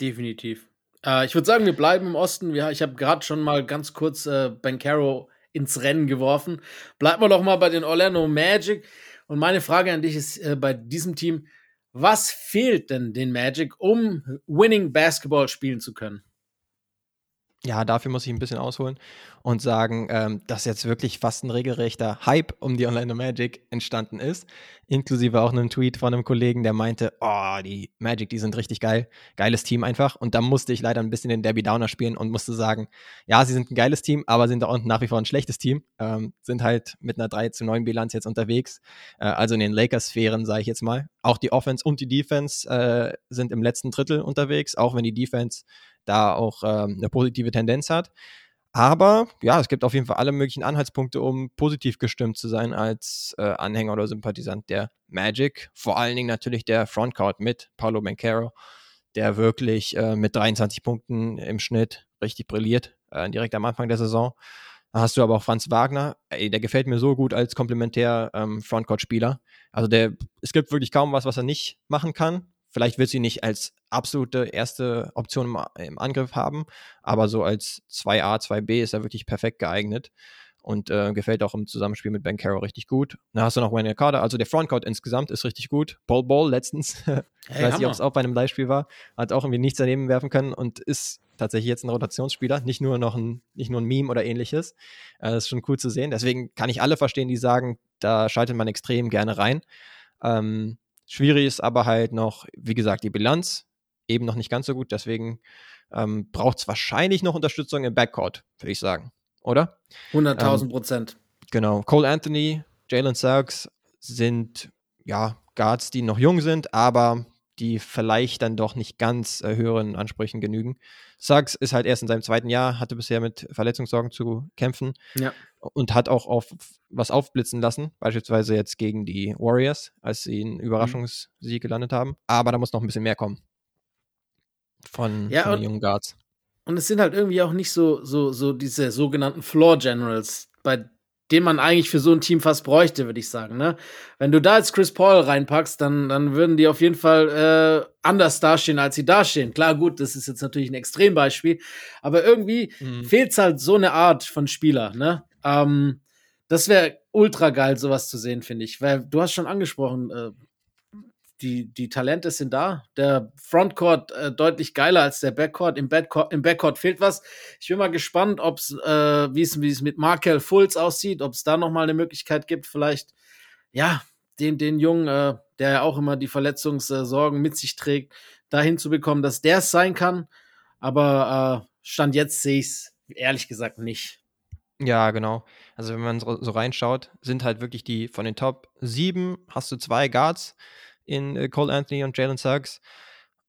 [SPEAKER 2] Definitiv. Äh, ich würde sagen, wir bleiben im Osten. Ich habe gerade schon mal ganz kurz äh, Caro ins Rennen geworfen. Bleiben wir doch mal bei den Orlando Magic. Und meine Frage an dich ist äh, bei diesem Team, was fehlt denn den Magic, um Winning Basketball spielen zu können?
[SPEAKER 3] ja, dafür muss ich ein bisschen ausholen und sagen, ähm, dass jetzt wirklich fast ein regelrechter Hype um die Orlando Magic entstanden ist. Inklusive auch einem Tweet von einem Kollegen, der meinte, oh, die Magic, die sind richtig geil. Geiles Team einfach. Und da musste ich leider ein bisschen den Debbie Downer spielen und musste sagen, ja, sie sind ein geiles Team, aber sind auch nach wie vor ein schlechtes Team. Ähm, sind halt mit einer 3 zu 9 Bilanz jetzt unterwegs. Äh, also in den Lakers-Sphären, sage ich jetzt mal. Auch die Offense und die Defense äh, sind im letzten Drittel unterwegs, auch wenn die Defense da auch ähm, eine positive Tendenz hat. Aber ja, es gibt auf jeden Fall alle möglichen Anhaltspunkte, um positiv gestimmt zu sein als äh, Anhänger oder Sympathisant der Magic. Vor allen Dingen natürlich der Frontcourt mit Paulo Bancaro, der wirklich äh, mit 23 Punkten im Schnitt richtig brilliert, äh, direkt am Anfang der Saison. Da hast du aber auch Franz Wagner, ey, der gefällt mir so gut als komplementär ähm, Frontcourt-Spieler. Also der, es gibt wirklich kaum was, was er nicht machen kann. Vielleicht wird sie nicht als absolute erste Option im, im Angriff haben, aber so als 2a, 2b ist er wirklich perfekt geeignet und äh, gefällt auch im Zusammenspiel mit Ben Carroll richtig gut. Dann hast du noch Wayne Carter, also der Frontcourt insgesamt ist richtig gut. Paul Ball letztens, hey, weiß nicht, ob es auch bei einem Live-Spiel war, hat auch irgendwie nichts daneben werfen können und ist tatsächlich jetzt ein Rotationsspieler, nicht nur noch ein, nicht nur ein Meme oder ähnliches. Äh, das ist schon cool zu sehen. Deswegen kann ich alle verstehen, die sagen, da schaltet man extrem gerne rein. Ähm, Schwierig ist aber halt noch, wie gesagt, die Bilanz eben noch nicht ganz so gut. Deswegen ähm, braucht es wahrscheinlich noch Unterstützung im Backcourt, würde ich sagen. Oder?
[SPEAKER 2] 100.000 ähm, Prozent. Ähm,
[SPEAKER 3] genau. Cole Anthony, Jalen Suggs sind ja Guards, die noch jung sind, aber die vielleicht dann doch nicht ganz äh, höheren Ansprüchen genügen. Suggs ist halt erst in seinem zweiten Jahr, hatte bisher mit Verletzungssorgen zu kämpfen ja. und hat auch auf was aufblitzen lassen, beispielsweise jetzt gegen die Warriors, als sie einen Überraschungssieg gelandet haben. Aber da muss noch ein bisschen mehr kommen von, ja, von den jungen Guards.
[SPEAKER 2] Und es sind halt irgendwie auch nicht so, so, so diese sogenannten Floor Generals, bei den man eigentlich für so ein Team fast bräuchte, würde ich sagen. Ne? Wenn du da jetzt Chris Paul reinpackst, dann, dann würden die auf jeden Fall äh, anders dastehen, als sie dastehen. Klar, gut, das ist jetzt natürlich ein Extrembeispiel, aber irgendwie mhm. fehlt halt so eine Art von Spieler. Ne? Ähm, das wäre ultra geil, sowas zu sehen, finde ich. Weil du hast schon angesprochen, äh, die, die Talente sind da. Der Frontcourt äh, deutlich geiler als der Backcourt. Im Backcourt, im Backcourt fehlt was. Ich bin mal gespannt, äh, wie es mit Markel Fultz aussieht, ob es da nochmal eine Möglichkeit gibt, vielleicht, ja, den, den Jungen, äh, der ja auch immer die Verletzungssorgen mit sich trägt, dahin zu bekommen, dass der es sein kann. Aber äh, Stand jetzt sehe ich es ehrlich gesagt nicht.
[SPEAKER 3] Ja, genau. Also wenn man so reinschaut, sind halt wirklich die von den Top 7 hast du zwei Guards in äh, Cole Anthony und Jalen Suggs.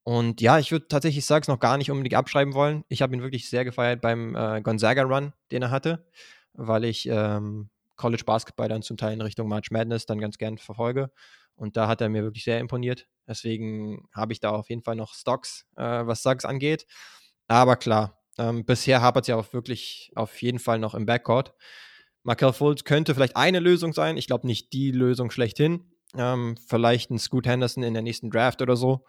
[SPEAKER 3] Und ja, ich würde tatsächlich Suggs noch gar nicht unbedingt abschreiben wollen. Ich habe ihn wirklich sehr gefeiert beim äh, Gonzaga-Run, den er hatte, weil ich ähm, College Basketball dann zum Teil in Richtung March Madness dann ganz gern verfolge. Und da hat er mir wirklich sehr imponiert. Deswegen habe ich da auf jeden Fall noch Stocks, äh, was Suggs angeht. Aber klar, ähm, bisher hapert es ja auch wirklich auf jeden Fall noch im Backcourt. Markel Fultz könnte vielleicht eine Lösung sein. Ich glaube nicht die Lösung schlechthin. Ähm, vielleicht ein Scoot Henderson in der nächsten Draft oder so.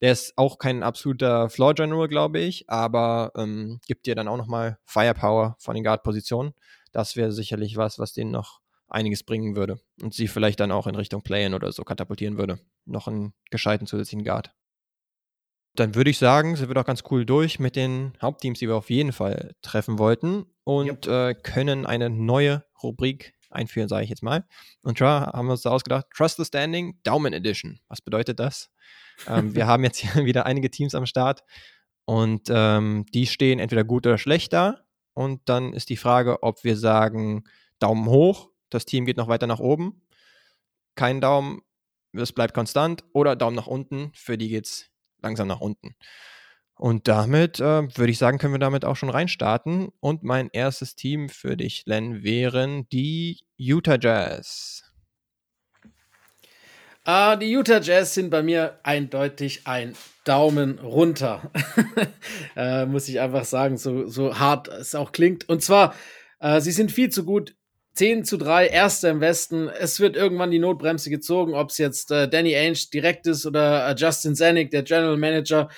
[SPEAKER 3] Der ist auch kein absoluter Floor General, glaube ich, aber ähm, gibt dir dann auch nochmal Firepower von den Guard-Positionen. Das wäre sicherlich was, was denen noch einiges bringen würde und sie vielleicht dann auch in Richtung Play-In oder so katapultieren würde. Noch einen gescheiten zusätzlichen Guard. Dann würde ich sagen, sind wir doch ganz cool durch mit den Hauptteams, die wir auf jeden Fall treffen wollten und yep. äh, können eine neue Rubrik einführen, sage ich jetzt mal. Und zwar haben wir uns da ausgedacht, Trust the Standing, Daumen Edition. Was bedeutet das? ähm, wir haben jetzt hier wieder einige Teams am Start und ähm, die stehen entweder gut oder schlecht da. Und dann ist die Frage, ob wir sagen, Daumen hoch, das Team geht noch weiter nach oben. Kein Daumen, es bleibt konstant. Oder Daumen nach unten, für die geht es langsam nach unten. Und damit äh, würde ich sagen, können wir damit auch schon reinstarten. Und mein erstes Team für dich, Len, wären die Utah Jazz.
[SPEAKER 2] Uh, die Utah Jazz sind bei mir eindeutig ein Daumen runter. uh, muss ich einfach sagen, so, so hart es auch klingt. Und zwar, uh, sie sind viel zu gut. 10 zu 3, Erster im Westen. Es wird irgendwann die Notbremse gezogen, ob es jetzt äh, Danny Ainge direkt ist oder äh, Justin Zanuck, der General Manager.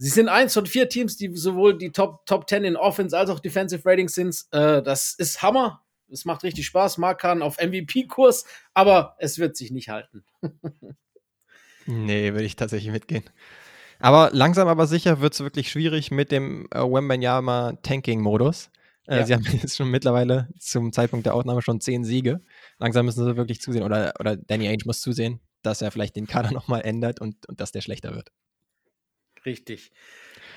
[SPEAKER 2] Sie sind eins von vier Teams, die sowohl die Top, Top 10 in Offense als auch Defensive Ratings sind. Äh, das ist Hammer. Es macht richtig Spaß. Mark kann auf MVP-Kurs, aber es wird sich nicht halten.
[SPEAKER 3] nee, würde ich tatsächlich mitgehen. Aber langsam aber sicher wird es wirklich schwierig mit dem äh, Wembanyama Tanking-Modus. Äh, ja. Sie haben jetzt schon mittlerweile zum Zeitpunkt der Aufnahme schon zehn Siege. Langsam müssen sie wirklich zusehen, oder, oder Danny Ainge muss zusehen, dass er vielleicht den Kader nochmal ändert und, und dass der schlechter wird.
[SPEAKER 2] Richtig.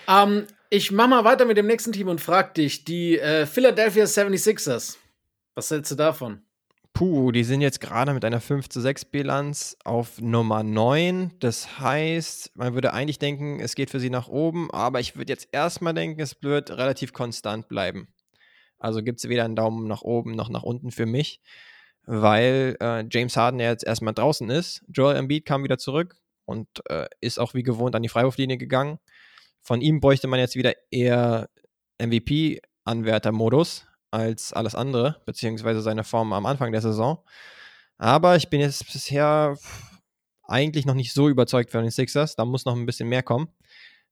[SPEAKER 2] Ähm, ich mache mal weiter mit dem nächsten Team und frage dich: Die äh, Philadelphia 76ers. Was hältst du davon?
[SPEAKER 3] Puh, die sind jetzt gerade mit einer 5 zu 6 Bilanz auf Nummer 9. Das heißt, man würde eigentlich denken, es geht für sie nach oben, aber ich würde jetzt erstmal denken, es wird relativ konstant bleiben. Also gibt es weder einen Daumen nach oben noch nach unten für mich, weil äh, James Harden ja jetzt erstmal draußen ist. Joel Embiid kam wieder zurück, und äh, ist auch wie gewohnt an die Freiwurflinie gegangen. Von ihm bräuchte man jetzt wieder eher MVP-Anwärter-Modus als alles andere, beziehungsweise seine Form am Anfang der Saison. Aber ich bin jetzt bisher eigentlich noch nicht so überzeugt von den Sixers. Da muss noch ein bisschen mehr kommen.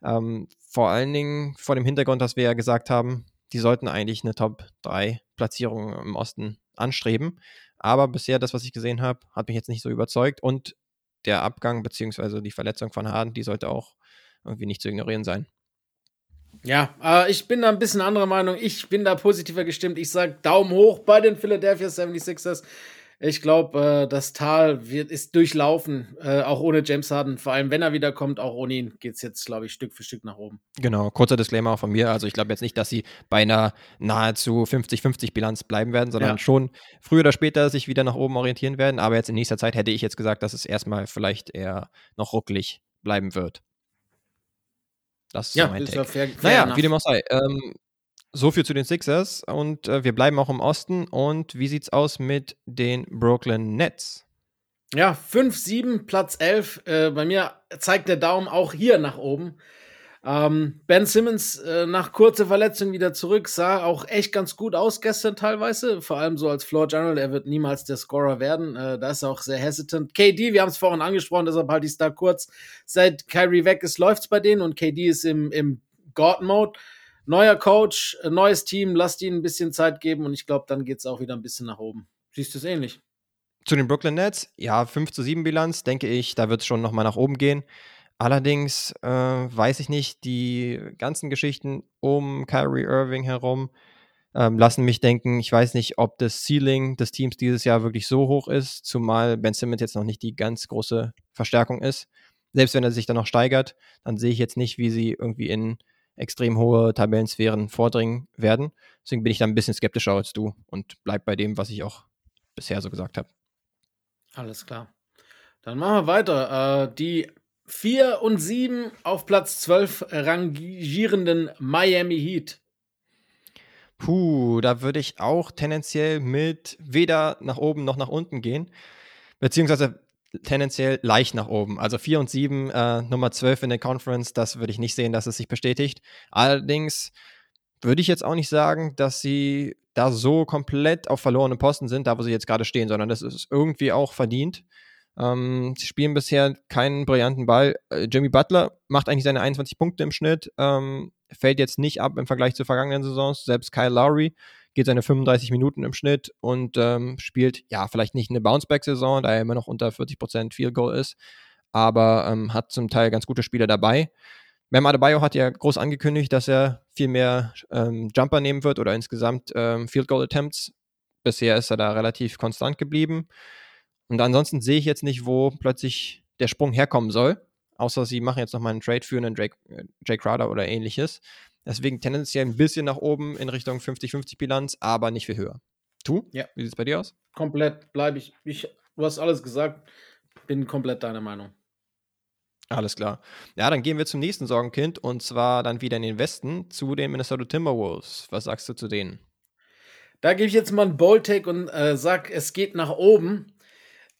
[SPEAKER 3] Ähm, vor allen Dingen vor dem Hintergrund, dass wir ja gesagt haben, die sollten eigentlich eine Top 3 Platzierung im Osten anstreben. Aber bisher, das, was ich gesehen habe, hat mich jetzt nicht so überzeugt. Und der Abgang bzw. die Verletzung von Harden, die sollte auch irgendwie nicht zu ignorieren sein.
[SPEAKER 2] Ja, äh, ich bin da ein bisschen anderer Meinung. Ich bin da positiver gestimmt. Ich sage Daumen hoch bei den Philadelphia 76ers. Ich glaube, äh, das Tal wird, ist durchlaufen, äh, auch ohne James Harden. Vor allem, wenn er wiederkommt, auch ohne ihn, geht es jetzt, glaube ich, Stück für Stück nach oben.
[SPEAKER 3] Genau, kurzer Disclaimer auch von mir. Also, ich glaube jetzt nicht, dass sie bei einer nahezu 50-50-Bilanz bleiben werden, sondern ja. schon früher oder später sich wieder nach oben orientieren werden. Aber jetzt in nächster Zeit hätte ich jetzt gesagt, dass es erstmal vielleicht eher noch ruckelig bleiben wird. Das ist ja, so mein ist Take. Fair, fair naja, enough. wie dem auch sei. Ähm, so viel zu den Sixers und äh, wir bleiben auch im Osten. Und wie sieht's aus mit den Brooklyn Nets?
[SPEAKER 2] Ja, 5-7, Platz 11. Äh, bei mir zeigt der Daumen auch hier nach oben. Ähm, ben Simmons äh, nach kurzer Verletzung wieder zurück, sah auch echt ganz gut aus gestern teilweise. Vor allem so als Floor General. Er wird niemals der Scorer werden. Äh, da ist er auch sehr hesitant. KD, wir haben es vorhin angesprochen, deshalb halte ich es da kurz. Seit Kyrie weg ist, läuft es bei denen und KD ist im, im God-Mode neuer Coach, äh, neues Team, lasst ihnen ein bisschen Zeit geben und ich glaube, dann geht es auch wieder ein bisschen nach oben. Siehst du es ähnlich?
[SPEAKER 3] Zu den Brooklyn Nets, ja, 5 zu 7 Bilanz, denke ich, da wird es schon nochmal nach oben gehen. Allerdings äh, weiß ich nicht, die ganzen Geschichten um Kyrie Irving herum ähm, lassen mich denken, ich weiß nicht, ob das Ceiling des Teams dieses Jahr wirklich so hoch ist, zumal Ben Simmons jetzt noch nicht die ganz große Verstärkung ist. Selbst wenn er sich dann noch steigert, dann sehe ich jetzt nicht, wie sie irgendwie in extrem hohe Tabellensphären vordringen werden. Deswegen bin ich da ein bisschen skeptischer als du und bleib bei dem, was ich auch bisher so gesagt habe.
[SPEAKER 2] Alles klar. Dann machen wir weiter. Äh, die 4 und 7 auf Platz 12 rangierenden Miami Heat.
[SPEAKER 3] Puh, da würde ich auch tendenziell mit weder nach oben noch nach unten gehen. Beziehungsweise tendenziell leicht nach oben. Also 4 und 7, äh, Nummer 12 in der Conference, das würde ich nicht sehen, dass es sich bestätigt. Allerdings würde ich jetzt auch nicht sagen, dass sie da so komplett auf verlorenen Posten sind, da wo sie jetzt gerade stehen, sondern das ist irgendwie auch verdient. Ähm, sie spielen bisher keinen brillanten Ball. Äh, Jimmy Butler macht eigentlich seine 21 Punkte im Schnitt, ähm, fällt jetzt nicht ab im Vergleich zu vergangenen Saisons. Selbst Kyle Lowry geht seine 35 Minuten im Schnitt und ähm, spielt, ja, vielleicht nicht eine Bounceback-Saison, da er immer noch unter 40% Field Goal ist, aber ähm, hat zum Teil ganz gute Spieler dabei. Bam Adebayo hat ja groß angekündigt, dass er viel mehr ähm, Jumper nehmen wird oder insgesamt ähm, Field Goal Attempts Bisher ist er da relativ konstant geblieben. Und ansonsten sehe ich jetzt nicht, wo plötzlich der Sprung herkommen soll. Außer sie machen jetzt nochmal einen Trade für einen Jake, äh, Jake Crowder oder ähnliches. Deswegen tendenziell ein bisschen nach oben in Richtung 50-50 Bilanz, aber nicht viel höher. Du?
[SPEAKER 2] Ja.
[SPEAKER 3] Wie sieht es bei dir aus?
[SPEAKER 2] Komplett bleibe ich, ich. Du hast alles gesagt. Bin komplett deiner Meinung.
[SPEAKER 3] Alles klar. Ja, dann gehen wir zum nächsten Sorgenkind und zwar dann wieder in den Westen zu den Minnesota Timberwolves. Was sagst du zu denen?
[SPEAKER 2] Da gebe ich jetzt mal einen Bold-Take und äh, sag, es geht nach oben.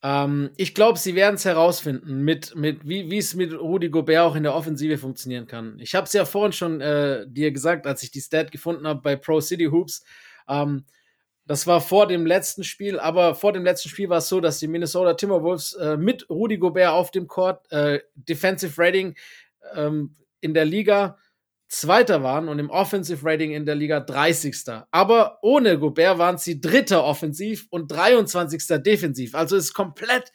[SPEAKER 2] Ähm, ich glaube, sie werden es herausfinden, mit, mit, wie es mit Rudi Gobert auch in der Offensive funktionieren kann. Ich habe es ja vorhin schon äh, dir gesagt, als ich die Stat gefunden habe bei Pro City Hoops. Ähm, das war vor dem letzten Spiel, aber vor dem letzten Spiel war es so, dass die Minnesota Timberwolves äh, mit Rudi Gobert auf dem Court äh, Defensive Rating ähm, in der Liga Zweiter waren und im Offensive Rating in der Liga 30. Aber ohne Gobert waren sie Dritter offensiv und 23. defensiv. Also ist komplett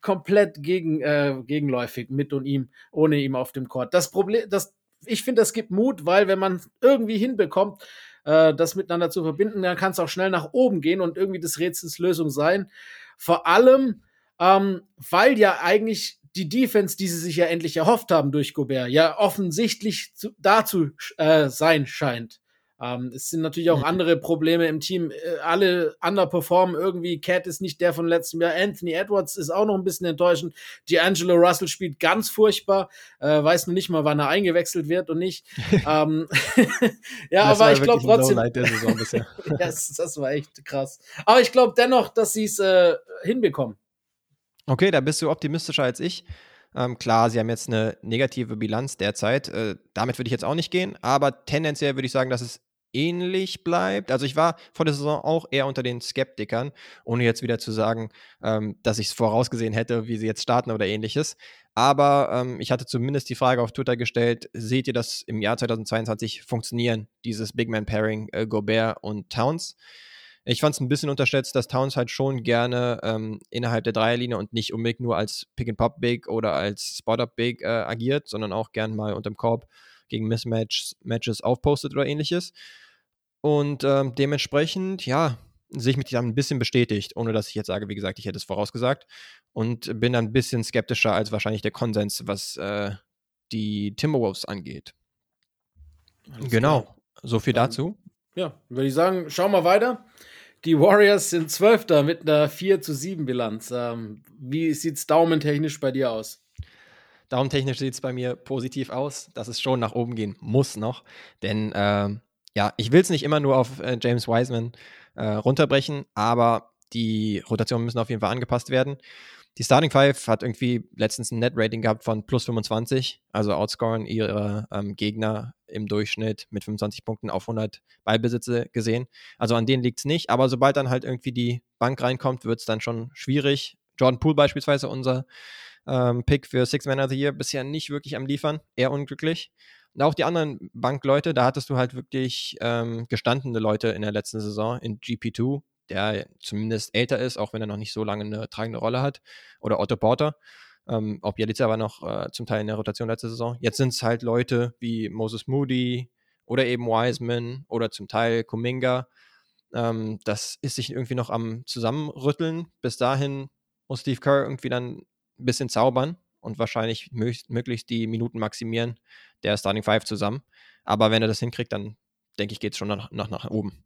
[SPEAKER 2] komplett gegen, äh, gegenläufig mit und ihm, ohne ihm auf dem Court. Das Problem, das, ich finde, das gibt Mut, weil wenn man irgendwie hinbekommt, äh, das miteinander zu verbinden, dann kann es auch schnell nach oben gehen und irgendwie des Rätsels Lösung sein. Vor allem, ähm, weil ja eigentlich die Defense, die sie sich ja endlich erhofft haben durch Gobert, ja offensichtlich zu, dazu äh, sein scheint. Ähm, es sind natürlich auch andere Probleme im Team. Äh, alle underperformen irgendwie. Cat ist nicht der von letztem Jahr. Anthony Edwards ist auch noch ein bisschen enttäuschend. D'Angelo Russell spielt ganz furchtbar. Äh, weiß nur nicht mal, wann er eingewechselt wird und nicht. ähm, ja, das aber ich glaube trotzdem. Der Saison bisher. yes, das war echt krass. Aber ich glaube dennoch, dass sie es äh, hinbekommen.
[SPEAKER 3] Okay, da bist du optimistischer als ich. Ähm, klar, sie haben jetzt eine negative Bilanz derzeit. Äh, damit würde ich jetzt auch nicht gehen, aber tendenziell würde ich sagen, dass es ähnlich bleibt. Also ich war vor der Saison auch eher unter den Skeptikern, ohne jetzt wieder zu sagen, ähm, dass ich es vorausgesehen hätte, wie sie jetzt starten oder ähnliches. Aber ähm, ich hatte zumindest die Frage auf Twitter gestellt, seht ihr das im Jahr 2022 funktionieren, dieses Big Man Pairing äh, Gobert und Towns? Ich fand es ein bisschen unterschätzt, dass Towns halt schon gerne ähm, innerhalb der Dreierlinie und nicht unbedingt nur als Pick-and-Pop-Big oder als Spot-Up-Big äh, agiert, sondern auch gern mal unterm Korb gegen Mismatches aufpostet oder ähnliches. Und ähm, dementsprechend, ja, sehe ich mich dann ein bisschen bestätigt, ohne dass ich jetzt sage, wie gesagt, ich hätte es vorausgesagt. Und bin dann ein bisschen skeptischer als wahrscheinlich der Konsens, was äh, die Timberwolves angeht. Alles genau, klar. so viel dazu.
[SPEAKER 2] Ja, würde ich sagen, schauen wir weiter. Die Warriors sind Zwölfter mit einer 4 zu 7 Bilanz. Ähm, wie sieht es daumentechnisch bei dir aus?
[SPEAKER 3] Daumentechnisch sieht es bei mir positiv aus, dass es schon nach oben gehen muss noch. Denn äh, ja, ich will es nicht immer nur auf äh, James Wiseman äh, runterbrechen, aber die Rotationen müssen auf jeden Fall angepasst werden. Die Starting Five hat irgendwie letztens ein Net-Rating gehabt von plus 25, also outscoren ihre ähm, Gegner im Durchschnitt mit 25 Punkten auf 100 Ballbesitze gesehen. Also an denen liegt es nicht, aber sobald dann halt irgendwie die Bank reinkommt, wird es dann schon schwierig. Jordan Poole beispielsweise, unser ähm, Pick für Six Man of the Year bisher nicht wirklich am Liefern, eher unglücklich. Und auch die anderen Bankleute, da hattest du halt wirklich ähm, gestandene Leute in der letzten Saison in GP2, der zumindest älter ist, auch wenn er noch nicht so lange eine tragende Rolle hat. Oder Otto Porter. Ähm, auch Bielica war noch äh, zum Teil in der Rotation letzte Saison. Jetzt sind es halt Leute wie Moses Moody oder eben Wiseman oder zum Teil Kuminga. Ähm, das ist sich irgendwie noch am Zusammenrütteln. Bis dahin muss Steve Kerr irgendwie dann ein bisschen zaubern und wahrscheinlich möglichst die Minuten maximieren der Starting Five zusammen. Aber wenn er das hinkriegt, dann denke ich, geht es schon nach, nach, nach oben.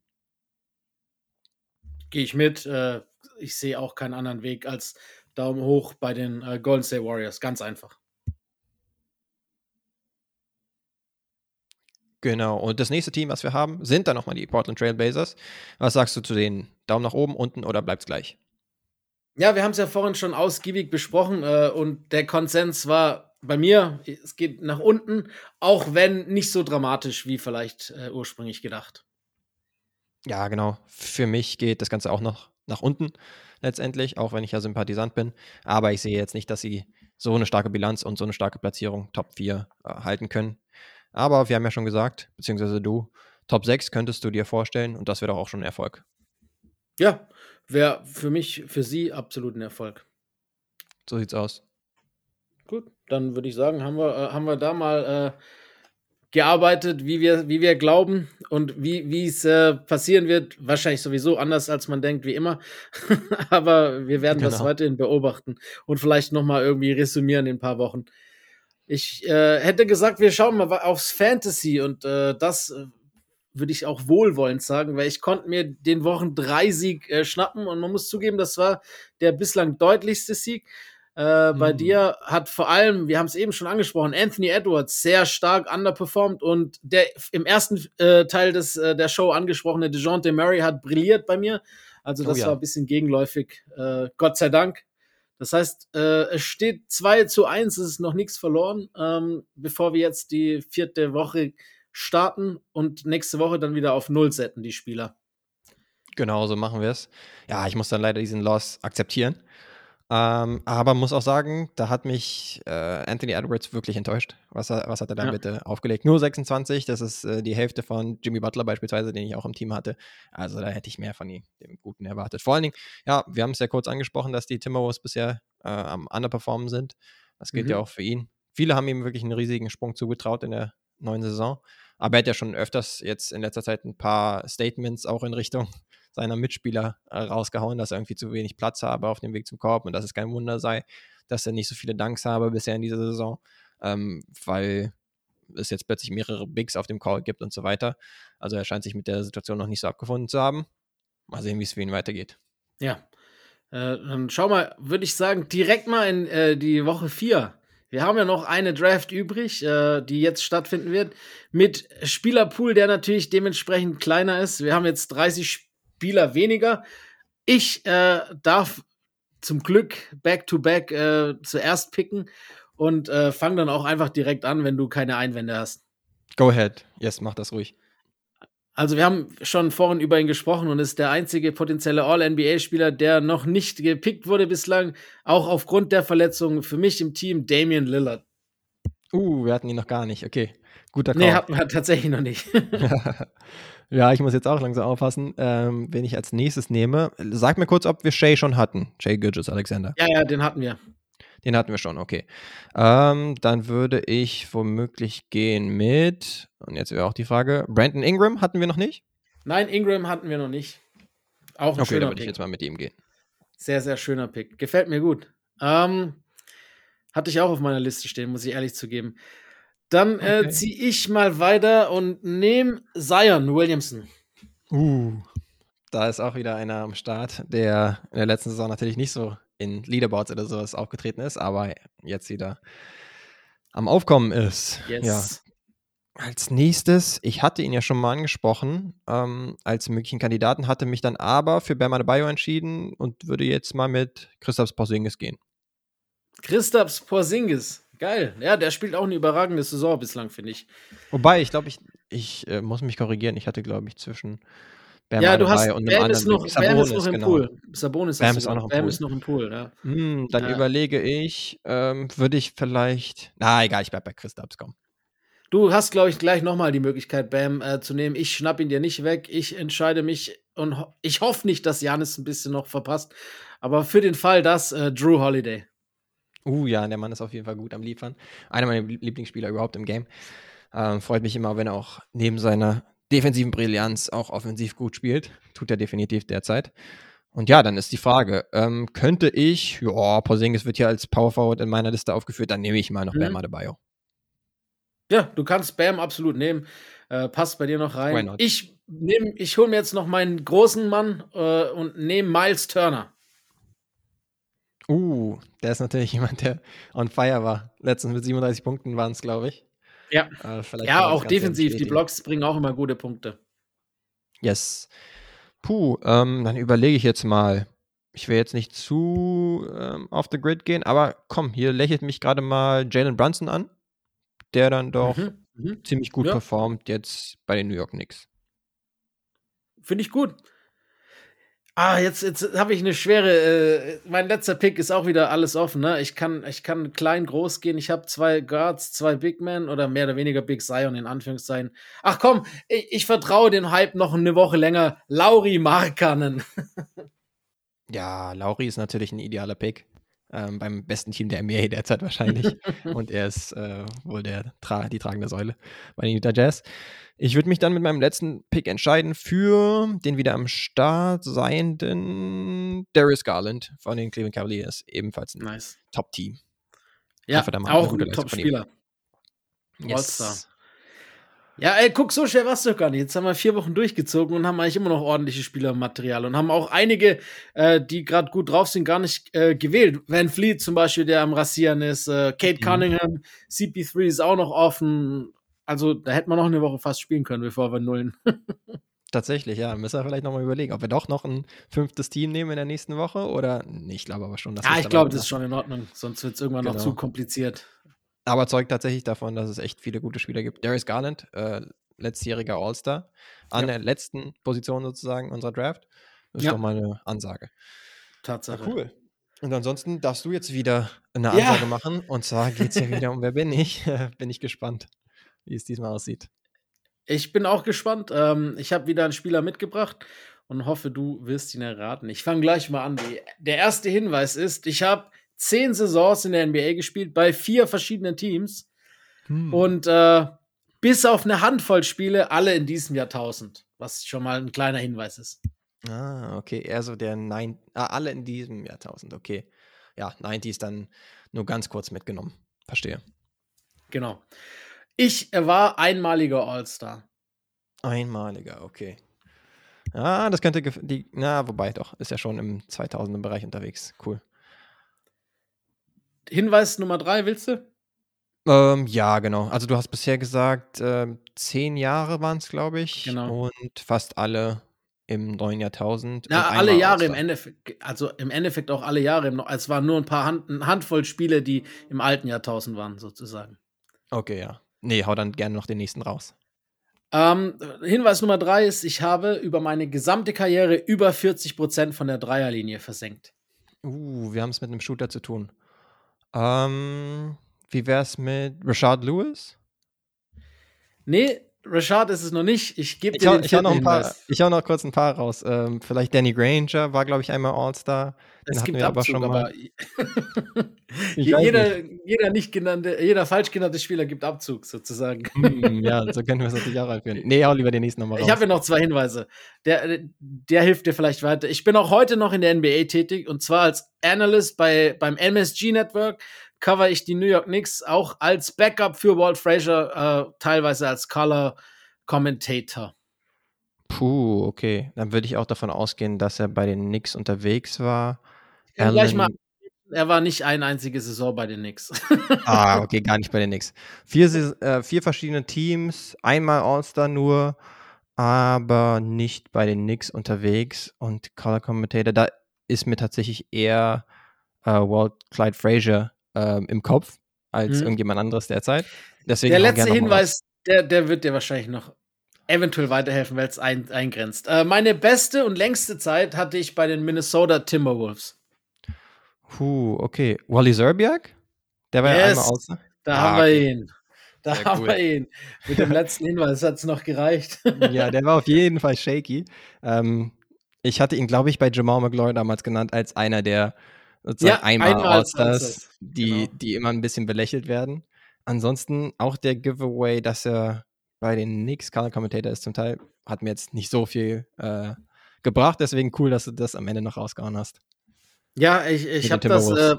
[SPEAKER 2] Gehe ich mit. Äh, ich sehe auch keinen anderen Weg als Daumen hoch bei den äh, Golden State Warriors. Ganz einfach.
[SPEAKER 3] Genau. Und das nächste Team, was wir haben, sind dann nochmal die Portland Trail Blazers. Was sagst du zu denen? Daumen nach oben, unten oder bleibt es gleich?
[SPEAKER 2] Ja, wir haben es ja vorhin schon ausgiebig besprochen äh, und der Konsens war bei mir, es geht nach unten, auch wenn nicht so dramatisch wie vielleicht äh, ursprünglich gedacht.
[SPEAKER 3] Ja, genau. Für mich geht das Ganze auch noch nach unten letztendlich, auch wenn ich ja Sympathisant bin. Aber ich sehe jetzt nicht, dass sie so eine starke Bilanz und so eine starke Platzierung Top 4 äh, halten können. Aber wir haben ja schon gesagt, beziehungsweise du, Top 6 könntest du dir vorstellen und das wäre doch auch schon ein Erfolg.
[SPEAKER 2] Ja, wäre für mich, für sie absolut ein Erfolg.
[SPEAKER 3] So sieht's aus.
[SPEAKER 2] Gut, dann würde ich sagen, haben wir, äh, haben wir da mal äh, gearbeitet, wie wir, wie wir glauben und wie es äh, passieren wird. Wahrscheinlich sowieso anders, als man denkt, wie immer. Aber wir werden genau. das weiterhin beobachten und vielleicht nochmal irgendwie resümieren in ein paar Wochen. Ich äh, hätte gesagt, wir schauen mal aufs Fantasy und äh, das äh, würde ich auch wohlwollend sagen, weil ich konnte mir den Wochen drei Sieg äh, schnappen und man muss zugeben, das war der bislang deutlichste Sieg. Äh, mhm. Bei dir hat vor allem, wir haben es eben schon angesprochen, Anthony Edwards sehr stark underperformed und der im ersten äh, Teil des, äh, der Show angesprochene DeJounte Murray hat brilliert bei mir. Also das oh, ja. war ein bisschen gegenläufig, äh, Gott sei Dank. Das heißt, äh, es steht 2 zu 1, es ist noch nichts verloren, ähm, bevor wir jetzt die vierte Woche starten und nächste Woche dann wieder auf Null setzen, die Spieler.
[SPEAKER 3] Genau, so machen wir es. Ja, ich muss dann leider diesen Loss akzeptieren. Ähm, aber muss auch sagen, da hat mich äh, Anthony Edwards wirklich enttäuscht. Was, was hat er da ja. bitte aufgelegt? Nur 26, das ist äh, die Hälfte von Jimmy Butler beispielsweise, den ich auch im Team hatte. Also da hätte ich mehr von ihm, dem Guten erwartet. Vor allen Dingen, ja, wir haben es ja kurz angesprochen, dass die Timberwolves bisher äh, am Underperformen sind. Das gilt mhm. ja auch für ihn. Viele haben ihm wirklich einen riesigen Sprung zugetraut in der neuen Saison. Aber er hat ja schon öfters jetzt in letzter Zeit ein paar Statements auch in Richtung seiner Mitspieler äh, rausgehauen, dass er irgendwie zu wenig Platz habe auf dem Weg zum Korb und dass es kein Wunder sei, dass er nicht so viele Danks habe bisher in dieser Saison, ähm, weil es jetzt plötzlich mehrere Bigs auf dem Call gibt und so weiter. Also er scheint sich mit der Situation noch nicht so abgefunden zu haben. Mal sehen, wie es für ihn weitergeht.
[SPEAKER 2] Ja. Äh, dann schau mal, würde ich sagen, direkt mal in äh, die Woche 4. Wir haben ja noch eine Draft übrig, äh, die jetzt stattfinden wird, mit Spielerpool, der natürlich dementsprechend kleiner ist. Wir haben jetzt 30 Spieler weniger. Ich äh, darf zum Glück back-to-back -back, äh, zuerst picken und äh, fang dann auch einfach direkt an, wenn du keine Einwände hast.
[SPEAKER 3] Go ahead. Yes, mach das ruhig.
[SPEAKER 2] Also wir haben schon vorhin über ihn gesprochen und ist der einzige potenzielle All-NBA-Spieler, der noch nicht gepickt wurde bislang, auch aufgrund der Verletzung für mich im Team Damian Lillard.
[SPEAKER 3] Uh, wir hatten ihn noch gar nicht. Okay, guter
[SPEAKER 2] Call. Nee, hatten wir tatsächlich noch nicht.
[SPEAKER 3] Ja, ich muss jetzt auch langsam aufpassen, ähm, wen ich als nächstes nehme. Sag mir kurz, ob wir Shay schon hatten. Shay Gidges, Alexander.
[SPEAKER 2] Ja, ja, den hatten wir.
[SPEAKER 3] Den hatten wir schon, okay. Ähm, dann würde ich womöglich gehen mit, und jetzt wäre auch die Frage, Brandon Ingram hatten wir noch nicht?
[SPEAKER 2] Nein, Ingram hatten wir noch nicht. Auch ein
[SPEAKER 3] okay, schöner dann würde ich jetzt mal mit ihm gehen.
[SPEAKER 2] Sehr, sehr schöner Pick. Gefällt mir gut. Ähm, hatte ich auch auf meiner Liste stehen, muss ich ehrlich zugeben. Dann äh, okay. ziehe ich mal weiter und nehme Zion Williamson.
[SPEAKER 3] Uh, da ist auch wieder einer am Start, der in der letzten Saison natürlich nicht so in Leaderboards oder sowas aufgetreten ist, aber jetzt wieder am Aufkommen ist. Yes. Ja. Als nächstes, ich hatte ihn ja schon mal angesprochen, ähm, als möglichen Kandidaten, hatte mich dann aber für Bama Bio entschieden und würde jetzt mal mit Christoph Porzingis gehen.
[SPEAKER 2] Christoph Porzingis. Geil. Ja, der spielt auch eine überragende Saison bislang, finde ich.
[SPEAKER 3] Wobei, ich glaube, ich, ich äh, muss mich korrigieren. Ich hatte, glaube ich, zwischen
[SPEAKER 2] Bam ja, du hast und Bam ist noch, Bam ist noch im genau. Pool. Sabonis
[SPEAKER 3] Bam ist auch noch im
[SPEAKER 2] Bam
[SPEAKER 3] Pool.
[SPEAKER 2] ist noch im Pool, ja.
[SPEAKER 3] Hm, dann ja. überlege ich, ähm, würde ich vielleicht. Na, egal, ich bleibe bei Chris Dubs, komm.
[SPEAKER 2] Du hast, glaube ich, gleich nochmal die Möglichkeit, Bam äh, zu nehmen. Ich schnapp ihn dir nicht weg. Ich entscheide mich und ho ich hoffe nicht, dass Janis ein bisschen noch verpasst. Aber für den Fall, dass äh, Drew Holiday.
[SPEAKER 3] Uh, ja, der Mann ist auf jeden Fall gut am Liefern. Einer meiner Lieblingsspieler überhaupt im Game. Ähm, freut mich immer, wenn er auch neben seiner defensiven Brillanz auch offensiv gut spielt. Tut er definitiv derzeit. Und ja, dann ist die Frage, ähm, könnte ich, ja, Porzingis wird hier als Power Forward in meiner Liste aufgeführt, dann nehme ich mal noch mhm. Bam Adebayo.
[SPEAKER 2] Ja, du kannst Bam absolut nehmen. Äh, passt bei dir noch rein. Ich nehme, ich hole mir jetzt noch meinen großen Mann äh, und nehme Miles Turner.
[SPEAKER 3] Uh, der ist natürlich jemand, der on fire war. Letztens mit 37 Punkten waren es, glaube ich.
[SPEAKER 2] Ja, äh, ja auch defensiv. Die Blocks bringen auch immer gute Punkte.
[SPEAKER 3] Yes. Puh, ähm, dann überlege ich jetzt mal. Ich will jetzt nicht zu ähm, off the grid gehen, aber komm, hier lächelt mich gerade mal Jalen Brunson an, der dann doch mhm, mhm. ziemlich gut ja. performt jetzt bei den New York Knicks.
[SPEAKER 2] Finde ich gut. Ah, jetzt, jetzt habe ich eine schwere. Äh, mein letzter Pick ist auch wieder alles offen. Ne? Ich kann, ich kann klein, groß gehen. Ich habe zwei Guards, zwei Big Men oder mehr oder weniger Big Zion in Anführungszeichen. Ach komm, ich, ich vertraue dem Hype noch eine Woche länger. Lauri Markanen.
[SPEAKER 3] ja, Lauri ist natürlich ein idealer Pick. Ähm, beim besten Team der NBA derzeit wahrscheinlich. und er ist äh, wohl der, tra die tragende Säule bei den Utah Jazz. Ich würde mich dann mit meinem letzten Pick entscheiden für den wieder am Start seienden Darius Garland von den Cleveland Cavaliers. Ebenfalls ein
[SPEAKER 2] Nice.
[SPEAKER 3] Top-Team.
[SPEAKER 2] Ja, auch ein. Top-Spieler.
[SPEAKER 3] Yes.
[SPEAKER 2] Ja, ey, guck, so schwer war es doch gar nicht. Jetzt haben wir vier Wochen durchgezogen und haben eigentlich immer noch ordentliche Spielermaterial und haben auch einige, äh, die gerade gut drauf sind, gar nicht äh, gewählt. Van Fleet zum Beispiel, der am Rasieren ist, äh, Kate
[SPEAKER 3] Mhm.
[SPEAKER 2] Cunningham, CP3 ist auch noch offen. Also da hätten wir noch eine Woche fast spielen können, bevor wir nullen.
[SPEAKER 3] Tatsächlich, ja. Müssen wir vielleicht nochmal überlegen, ob wir doch noch ein fünftes Team nehmen in der nächsten Woche oder. Nee, ich glaube aber schon, dass
[SPEAKER 2] Ja, ich glaube, das ist schon in Ordnung. Sonst wird es irgendwann noch
[SPEAKER 3] Genau.
[SPEAKER 2] zu kompliziert.
[SPEAKER 3] Aber zeugt tatsächlich davon, dass es echt viele gute Spieler gibt. Darius Garland, äh, letztjähriger All-Star, an
[SPEAKER 2] Ja.
[SPEAKER 3] der letzten Position sozusagen unserer Draft. Das ist
[SPEAKER 2] Ja.
[SPEAKER 3] doch mal eine Ansage.
[SPEAKER 2] Tatsache.
[SPEAKER 3] cool. Und ansonsten darfst du jetzt wieder eine
[SPEAKER 2] Ja.
[SPEAKER 3] Ansage machen. Und zwar geht es ja wieder um Wer bin ich? bin ich gespannt, wie es diesmal aussieht.
[SPEAKER 2] Ich bin auch gespannt. Ähm, ich habe wieder einen Spieler mitgebracht und hoffe, du wirst ihn erraten. Ich fange gleich mal an. Die, der erste Hinweis ist, ich habe zehn Saisons in der NBA gespielt bei vier verschiedenen Teams
[SPEAKER 3] Hm.
[SPEAKER 2] und äh, bis auf eine Handvoll Spiele alle in diesem Jahrtausend, was schon mal ein kleiner Hinweis ist.
[SPEAKER 3] Ah, okay, eher so der Nein, ah, alle in diesem Jahrtausend, okay. Ja, 90s dann nur ganz kurz mitgenommen. Verstehe.
[SPEAKER 2] Genau. Ich war einmaliger All-Star.
[SPEAKER 3] Einmaliger, okay. Ja, das könnte die, na, wobei doch, ist ja schon im 2000er Bereich unterwegs. Cool.
[SPEAKER 2] Hinweis Nummer drei, willst du?
[SPEAKER 3] Ähm, ja, genau. Also du hast bisher gesagt, ähm, zehn Jahre waren es, glaube ich.
[SPEAKER 2] Genau.
[SPEAKER 3] Und fast alle im neuen Jahrtausend.
[SPEAKER 2] Ja, alle Jahre im. Endeffekt, also im Endeffekt auch alle Jahre. Im, es waren nur ein paar Hand, eine Handvoll Spiele, die im alten Jahrtausend waren, sozusagen.
[SPEAKER 3] Okay, ja. Nee, hau dann gerne noch den nächsten raus.
[SPEAKER 2] Ähm, Hinweis Nummer drei ist, ich habe über meine gesamte Karriere über 40% von der Dreierlinie versenkt.
[SPEAKER 3] Uh, wir haben es mit einem Shooter zu tun. Ähm, wie wär's mit Rashad Lewis?
[SPEAKER 2] Nee, Rashad ist es noch nicht. Ich gebe dir
[SPEAKER 3] hau,
[SPEAKER 2] den
[SPEAKER 3] ich, hau noch ein paar, ich hau noch kurz ein paar raus. Ähm, vielleicht Danny Granger war, glaube ich, einmal All-Star. Den
[SPEAKER 2] Es gibt
[SPEAKER 3] wir aber
[SPEAKER 2] Abzug,
[SPEAKER 3] schon mal.
[SPEAKER 2] Jeder, jeder nicht genannte, jeder falsch genannte Spieler gibt Abzug, sozusagen.
[SPEAKER 3] Hm, ja, so können wir es natürlich auch einführen. Nee, hau lieber den nächsten nochmal raus.
[SPEAKER 2] Ich habe ja noch zwei Hinweise. Der, der hilft dir vielleicht weiter. Ich bin auch heute noch in der NBA tätig und zwar als Analyst bei, beim MSG Network. Cover ich die New York Knicks auch als Backup für Walt Frazier, äh, teilweise als Color Commentator.
[SPEAKER 3] Puh, okay. Dann würde ich auch davon ausgehen, dass er bei den Knicks unterwegs war.
[SPEAKER 2] Ja, gleich
[SPEAKER 3] Allen-
[SPEAKER 2] mal, er war nicht eine einzige Saison bei den Knicks.
[SPEAKER 3] Ah, okay, gar nicht bei den Knicks. Vier, äh, vier verschiedene Teams, einmal All-Star nur, aber nicht bei den Knicks unterwegs. Und Color Commentator, da ist mir tatsächlich eher äh, Walt Clyde Frazier ähm, im Kopf als
[SPEAKER 2] Mhm.
[SPEAKER 3] irgendjemand anderes derzeit. Deswegen
[SPEAKER 2] der letzte Hinweis, der, der wird dir wahrscheinlich noch eventuell weiterhelfen, weil es ein, eingrenzt. Äh, meine beste und längste Zeit hatte ich bei den Minnesota Timberwolves.
[SPEAKER 3] Puh, okay. Wally Zerbiak? Der war ja
[SPEAKER 2] Yes.
[SPEAKER 3] einmal All-Star.
[SPEAKER 2] Da
[SPEAKER 3] Ah,
[SPEAKER 2] haben wir
[SPEAKER 3] okay.
[SPEAKER 2] ihn. Da
[SPEAKER 3] Sehr
[SPEAKER 2] haben
[SPEAKER 3] cool.
[SPEAKER 2] wir ihn. Mit dem letzten Hinweis hat es noch gereicht.
[SPEAKER 3] ja, der war auf jeden Fall shaky. Ähm, ich hatte ihn, glaube ich, bei Jamal McLaurin damals genannt als einer der sozusagen
[SPEAKER 2] Ja,
[SPEAKER 3] einmal
[SPEAKER 2] einmal als
[SPEAKER 3] Allstars, die,
[SPEAKER 2] genau.
[SPEAKER 3] die immer ein bisschen belächelt werden. Ansonsten auch der Giveaway, dass er bei den Knicks Color Commentator ist zum Teil, hat mir jetzt nicht so viel äh, gebracht. Deswegen cool, dass du das am Ende noch rausgehauen hast.
[SPEAKER 2] Ja, ich, ich habe das. Äh,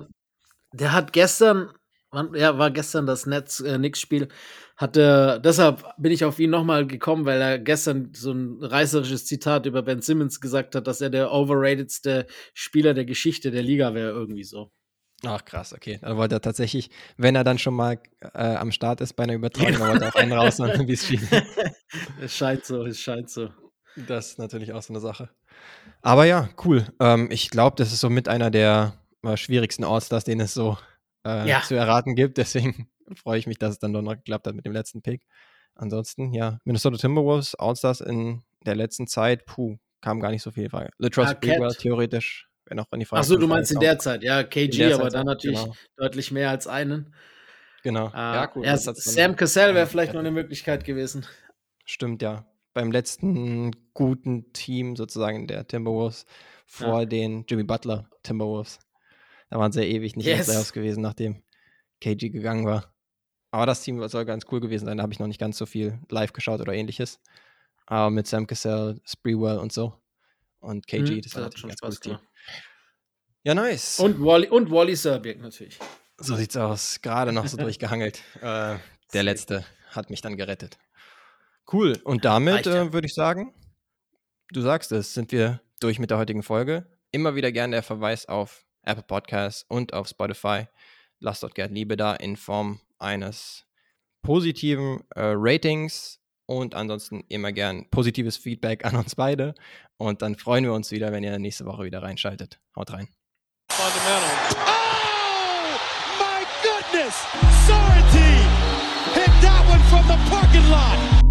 [SPEAKER 2] der hat gestern, wann, ja, war gestern das Netz äh, Nix-Spiel. Hatte, deshalb bin ich auf ihn nochmal gekommen, weil er gestern so ein reißerisches Zitat über Ben Simmons gesagt hat, dass er der overratedste Spieler der Geschichte der Liga wäre, irgendwie so.
[SPEAKER 3] Ach krass, okay. Dann wollte er tatsächlich, wenn er dann schon mal äh, am Start ist bei einer Übertragung, dann wollte er auch einen raus und wie es schien.
[SPEAKER 2] es scheint so, es scheint so.
[SPEAKER 3] Das ist natürlich auch so eine Sache. Aber ja, cool. Ähm, ich glaube, das ist so mit einer der äh, schwierigsten Allstars, den es so äh,
[SPEAKER 2] Ja.
[SPEAKER 3] zu erraten gibt. Deswegen freue ich mich, dass es dann doch noch geklappt hat mit dem letzten Pick. Ansonsten, ja, Minnesota Timberwolves, Allstars in der letzten Zeit, puh, kam gar nicht so viel Frage.
[SPEAKER 2] Ah,
[SPEAKER 3] Sprewell theoretisch, wenn auch in die Frage.
[SPEAKER 2] Achso, du meinst in
[SPEAKER 3] reinkommt.
[SPEAKER 2] der Zeit, ja, KG,
[SPEAKER 3] der
[SPEAKER 2] aber
[SPEAKER 3] Zeit
[SPEAKER 2] dann natürlich
[SPEAKER 3] Genau,
[SPEAKER 2] deutlich mehr als einen.
[SPEAKER 3] genau.
[SPEAKER 2] Äh,
[SPEAKER 3] ja, cool.
[SPEAKER 2] Ja, Sam Cassell wäre
[SPEAKER 3] ja,
[SPEAKER 2] vielleicht noch
[SPEAKER 3] ja.
[SPEAKER 2] eine Möglichkeit gewesen.
[SPEAKER 3] Stimmt, ja. Beim letzten guten Team sozusagen der Timberwolves vor den Jimmy Butler Timberwolves. Da waren sie ja ewig nicht in den
[SPEAKER 2] Yes.
[SPEAKER 3] Playoffs gewesen, nachdem KG gegangen war. Aber das Team soll ganz cool gewesen sein. Da habe ich noch nicht ganz so viel live geschaut oder ähnliches. Aber mit Sam Cassell, Spreewell und so. Und KG,
[SPEAKER 2] Mhm,
[SPEAKER 3] das war
[SPEAKER 2] hat schon
[SPEAKER 3] ein ganz
[SPEAKER 2] Spaß gemacht.
[SPEAKER 3] Ja, nice.
[SPEAKER 2] Und Wally, und Wally Serbiak natürlich.
[SPEAKER 3] so sieht's aus. Gerade noch so durchgehangelt. Äh, der letzte hat mich dann gerettet. Cool. Und damit äh, würde ich sagen, du sagst es, sind wir durch mit der heutigen Folge. Immer wieder gerne der Verweis auf Apple Podcasts und auf Spotify. Lasst dort gerne Liebe da in Form eines positiven äh, Ratings und ansonsten immer gern positives Feedback an uns beide. Und dann freuen wir uns wieder, wenn ihr nächste Woche wieder reinschaltet. Haut rein.
[SPEAKER 1] Fundamental. Oh, my goodness! Sorrentine hit that one from the parking lot.